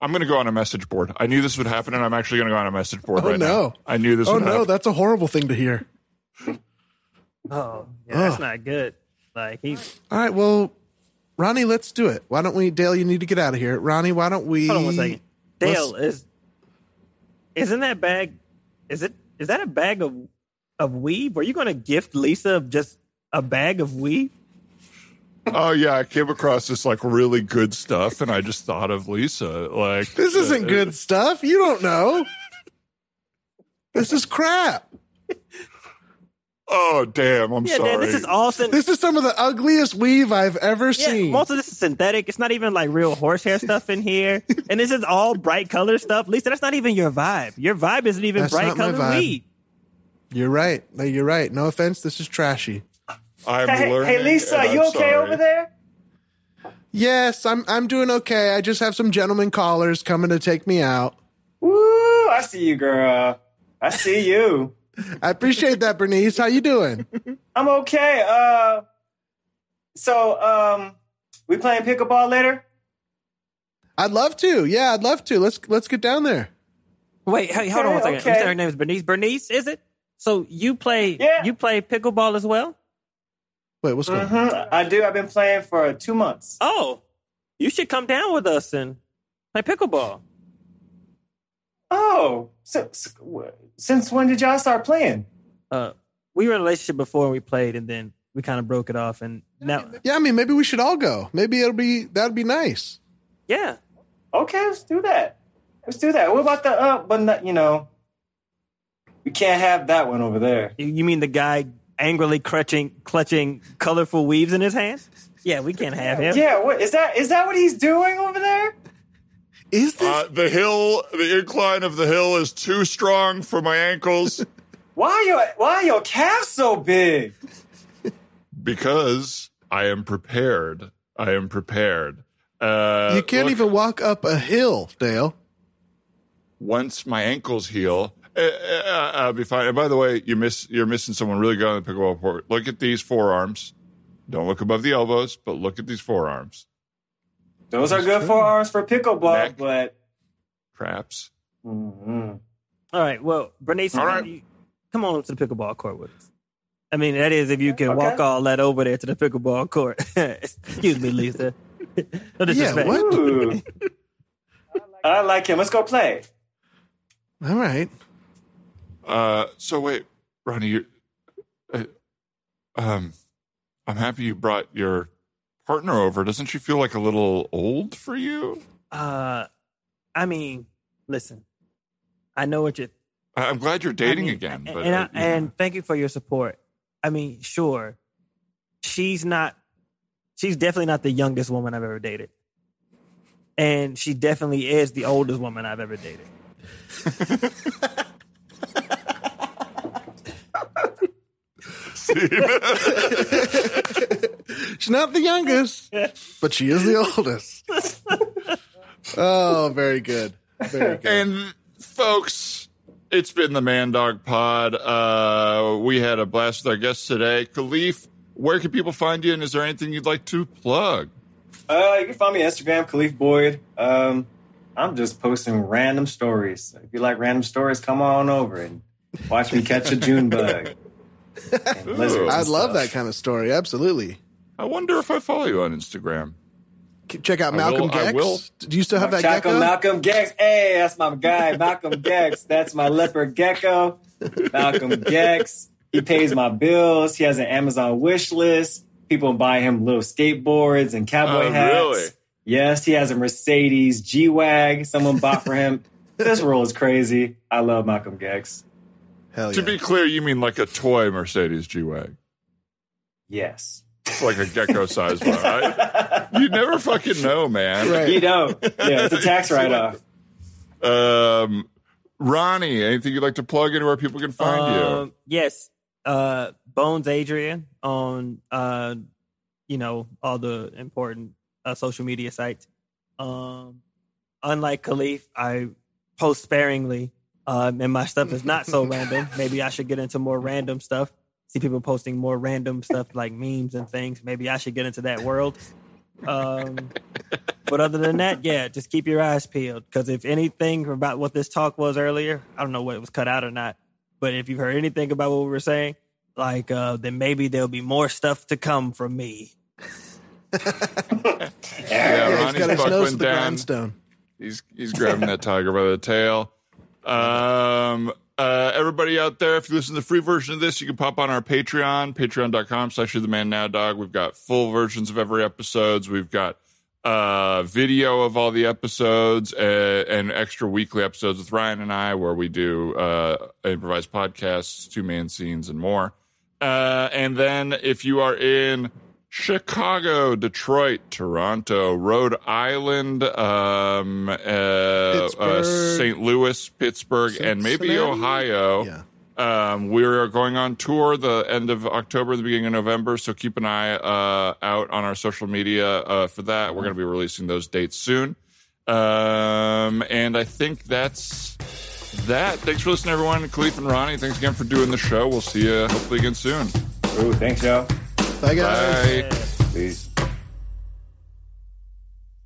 I'm going to go on a message board. I knew this would happen, and I'm actually going to go on a message board Oh, right no. now. I knew this Oh, no, happen. that's a horrible thing to hear. Oh yeah, that's Ugh. not good. Like he's All right, well, Ronnie, let's do it. Why don't we, Dale, you need to get out of here. Ronnie, why don't we. hold on one second. let's- Dale is isn't that bag is it is that a bag of of weave? Are you gonna gift Lisa just a bag of weave? Oh yeah, I came across this like really good stuff, and I just thought of Lisa. Like This isn't uh, good stuff. You don't know. This is crap. Oh damn! I'm Yeah, sorry. Dan, this is all syn- This is some of the ugliest weave I've ever yeah, seen. most of this is synthetic. It's not even like real horsehair stuff in here. And this is all bright color stuff. Lisa, that's not even your vibe. Your vibe isn't even That's bright my color vibe. weave. You're right. You're right. No offense. This is trashy. I'm Hey, learning. hey, Lisa, and you okay sorry. over there? Yes, I'm. I'm doing okay. I just have some gentlemen callers coming to take me out. Woo! I see you, girl. I see you. I appreciate that, Bernice. How you doing? I'm okay. Uh, so um, we playing pickleball later? I'd love to. Yeah, I'd love to. Let's let's get down there. Wait, hey, hold on one Okay, second. You okay. said her name is Bernice. Bernice, is it? So you play Yeah. you play pickleball as well? Wait, what's going on? Mm-hmm. I do. I've been playing for two months. Oh, you should come down with us and play pickleball. Oh, so, so- since when did y'all start playing? Uh, we were in a relationship before and we played, and then we kind of broke it off. And now, Yeah, I mean, maybe we should all go. Maybe it'll be that'd be nice. yeah, Okay, let's do that. Let's do that. What about the uh? But not, you know, we can't have that one over there. you, you mean the guy angrily clutching clutching colorful weaves in his hands? Yeah, we can't have him. Yeah, what is that? Is that what he's doing over there? Is this? Uh, the hill, the incline of the hill is too strong for my ankles Why are your Why are your calves so big? because I am prepared. I am prepared. Uh, you can't look, even walk up a hill, Dale. once my ankles heal. Uh, uh, I'll be fine. And by the way, you miss you're missing someone really good on the pickleball court. Look at these forearms. Don't look above the elbows, but look at these forearms. Those are good forearms for pickleball, Neck. but Traps. Mhm. All right. Well, Bernice, All right. you- come on up to the pickleball court with us. I mean, that is if you can Okay. walk all that over there to the pickleball court. Excuse me, Lisa. no disrespect. Yeah, what? I like him. Let's go play. All right. Uh, so wait, Ronnie, you uh, um, I'm happy you brought your partner over. Doesn't she feel like a little old for you? Uh, I mean, listen, I know what you're I- I'm glad you're dating I mean, again, and, but and, uh, I, you know. and thank you for your support. I mean, sure, she's not. She's definitely not the youngest woman I've ever dated. and she definitely is the oldest woman I've ever dated. She's not the youngest, but she is the oldest. oh, very good. Very good. And folks, it's been the Man Dog Pod. Uh, we had a blast with our guests today. Khalif, where can people find you? And is there anything you'd like to plug? Uh, you can find me on Instagram, Khalif Boyd. Um, I'm just posting random stories. If you like random stories, come on over and watch me catch a June bug. and lizards and I'd love stuff. that kind of story. Absolutely. I wonder if I follow you on Instagram. Check out I Malcolm will- I Gex. will. Do you still have that Malcolm, gecko? Malcolm Gex. Hey, that's my guy, Malcolm Gex. That's my leopard gecko. Malcolm Gex. He pays my bills. He has an Amazon wish list. People buy him little skateboards and cowboy Oh, hats. really? Yes, he has a Mercedes G Wag someone bought for him. this role is crazy. I love Malcolm Gex. Hell yeah. To be clear, you mean like a toy Mercedes G Wag. Yes. It's like a gecko sized one, right? You never fucking know, man. Right. You don't. Yeah, it's a tax write off. Um, Ronnie, anything you'd like to plug in where people can find you? Um, Yes, uh, Bones Adrian on uh, you know all the important uh, social media sites. Um, unlike Khalif, I post sparingly, um, and my stuff is not so random. Maybe I should get into more random stuff. See people posting more random stuff like memes and things. Maybe I should get into that world. Um, but other than that, yeah, just keep your eyes peeled. Because if anything about what this talk was earlier, I don't know what it was cut out or not. But if you've heard anything about what we were saying, like uh, then maybe there'll be more stuff to come from me. Yeah, Yeah, he's Ronnie's got his nose to the down. grindstone. He's he's grabbing that tiger by the tail. Um, uh, everybody out there, if you listen to the free version of this, you can pop on our Patreon, patreon.com slash the man now dog. We've got full versions of every episodes. We've got uh video of all the episodes uh, and extra weekly episodes with Ryan and I where we do uh improvised podcasts, two man scenes and more. Uh and then if you are in Chicago, Detroit, Toronto, Rhode Island, um, uh, uh, Pittsburgh, St. Louis, Pittsburgh, and maybe Ohio. Yeah. Um, we are going on tour the end of October, the beginning of November. So keep an eye uh, out on our social media uh, for that. We're going to be releasing those dates soon. Um, and I think that's that. Thanks for listening, everyone. Khalif and Ronnie, thanks again for doing the show. We'll see you hopefully again soon. Ooh, thanks, y'all. Bye, guys. Bye. Peace.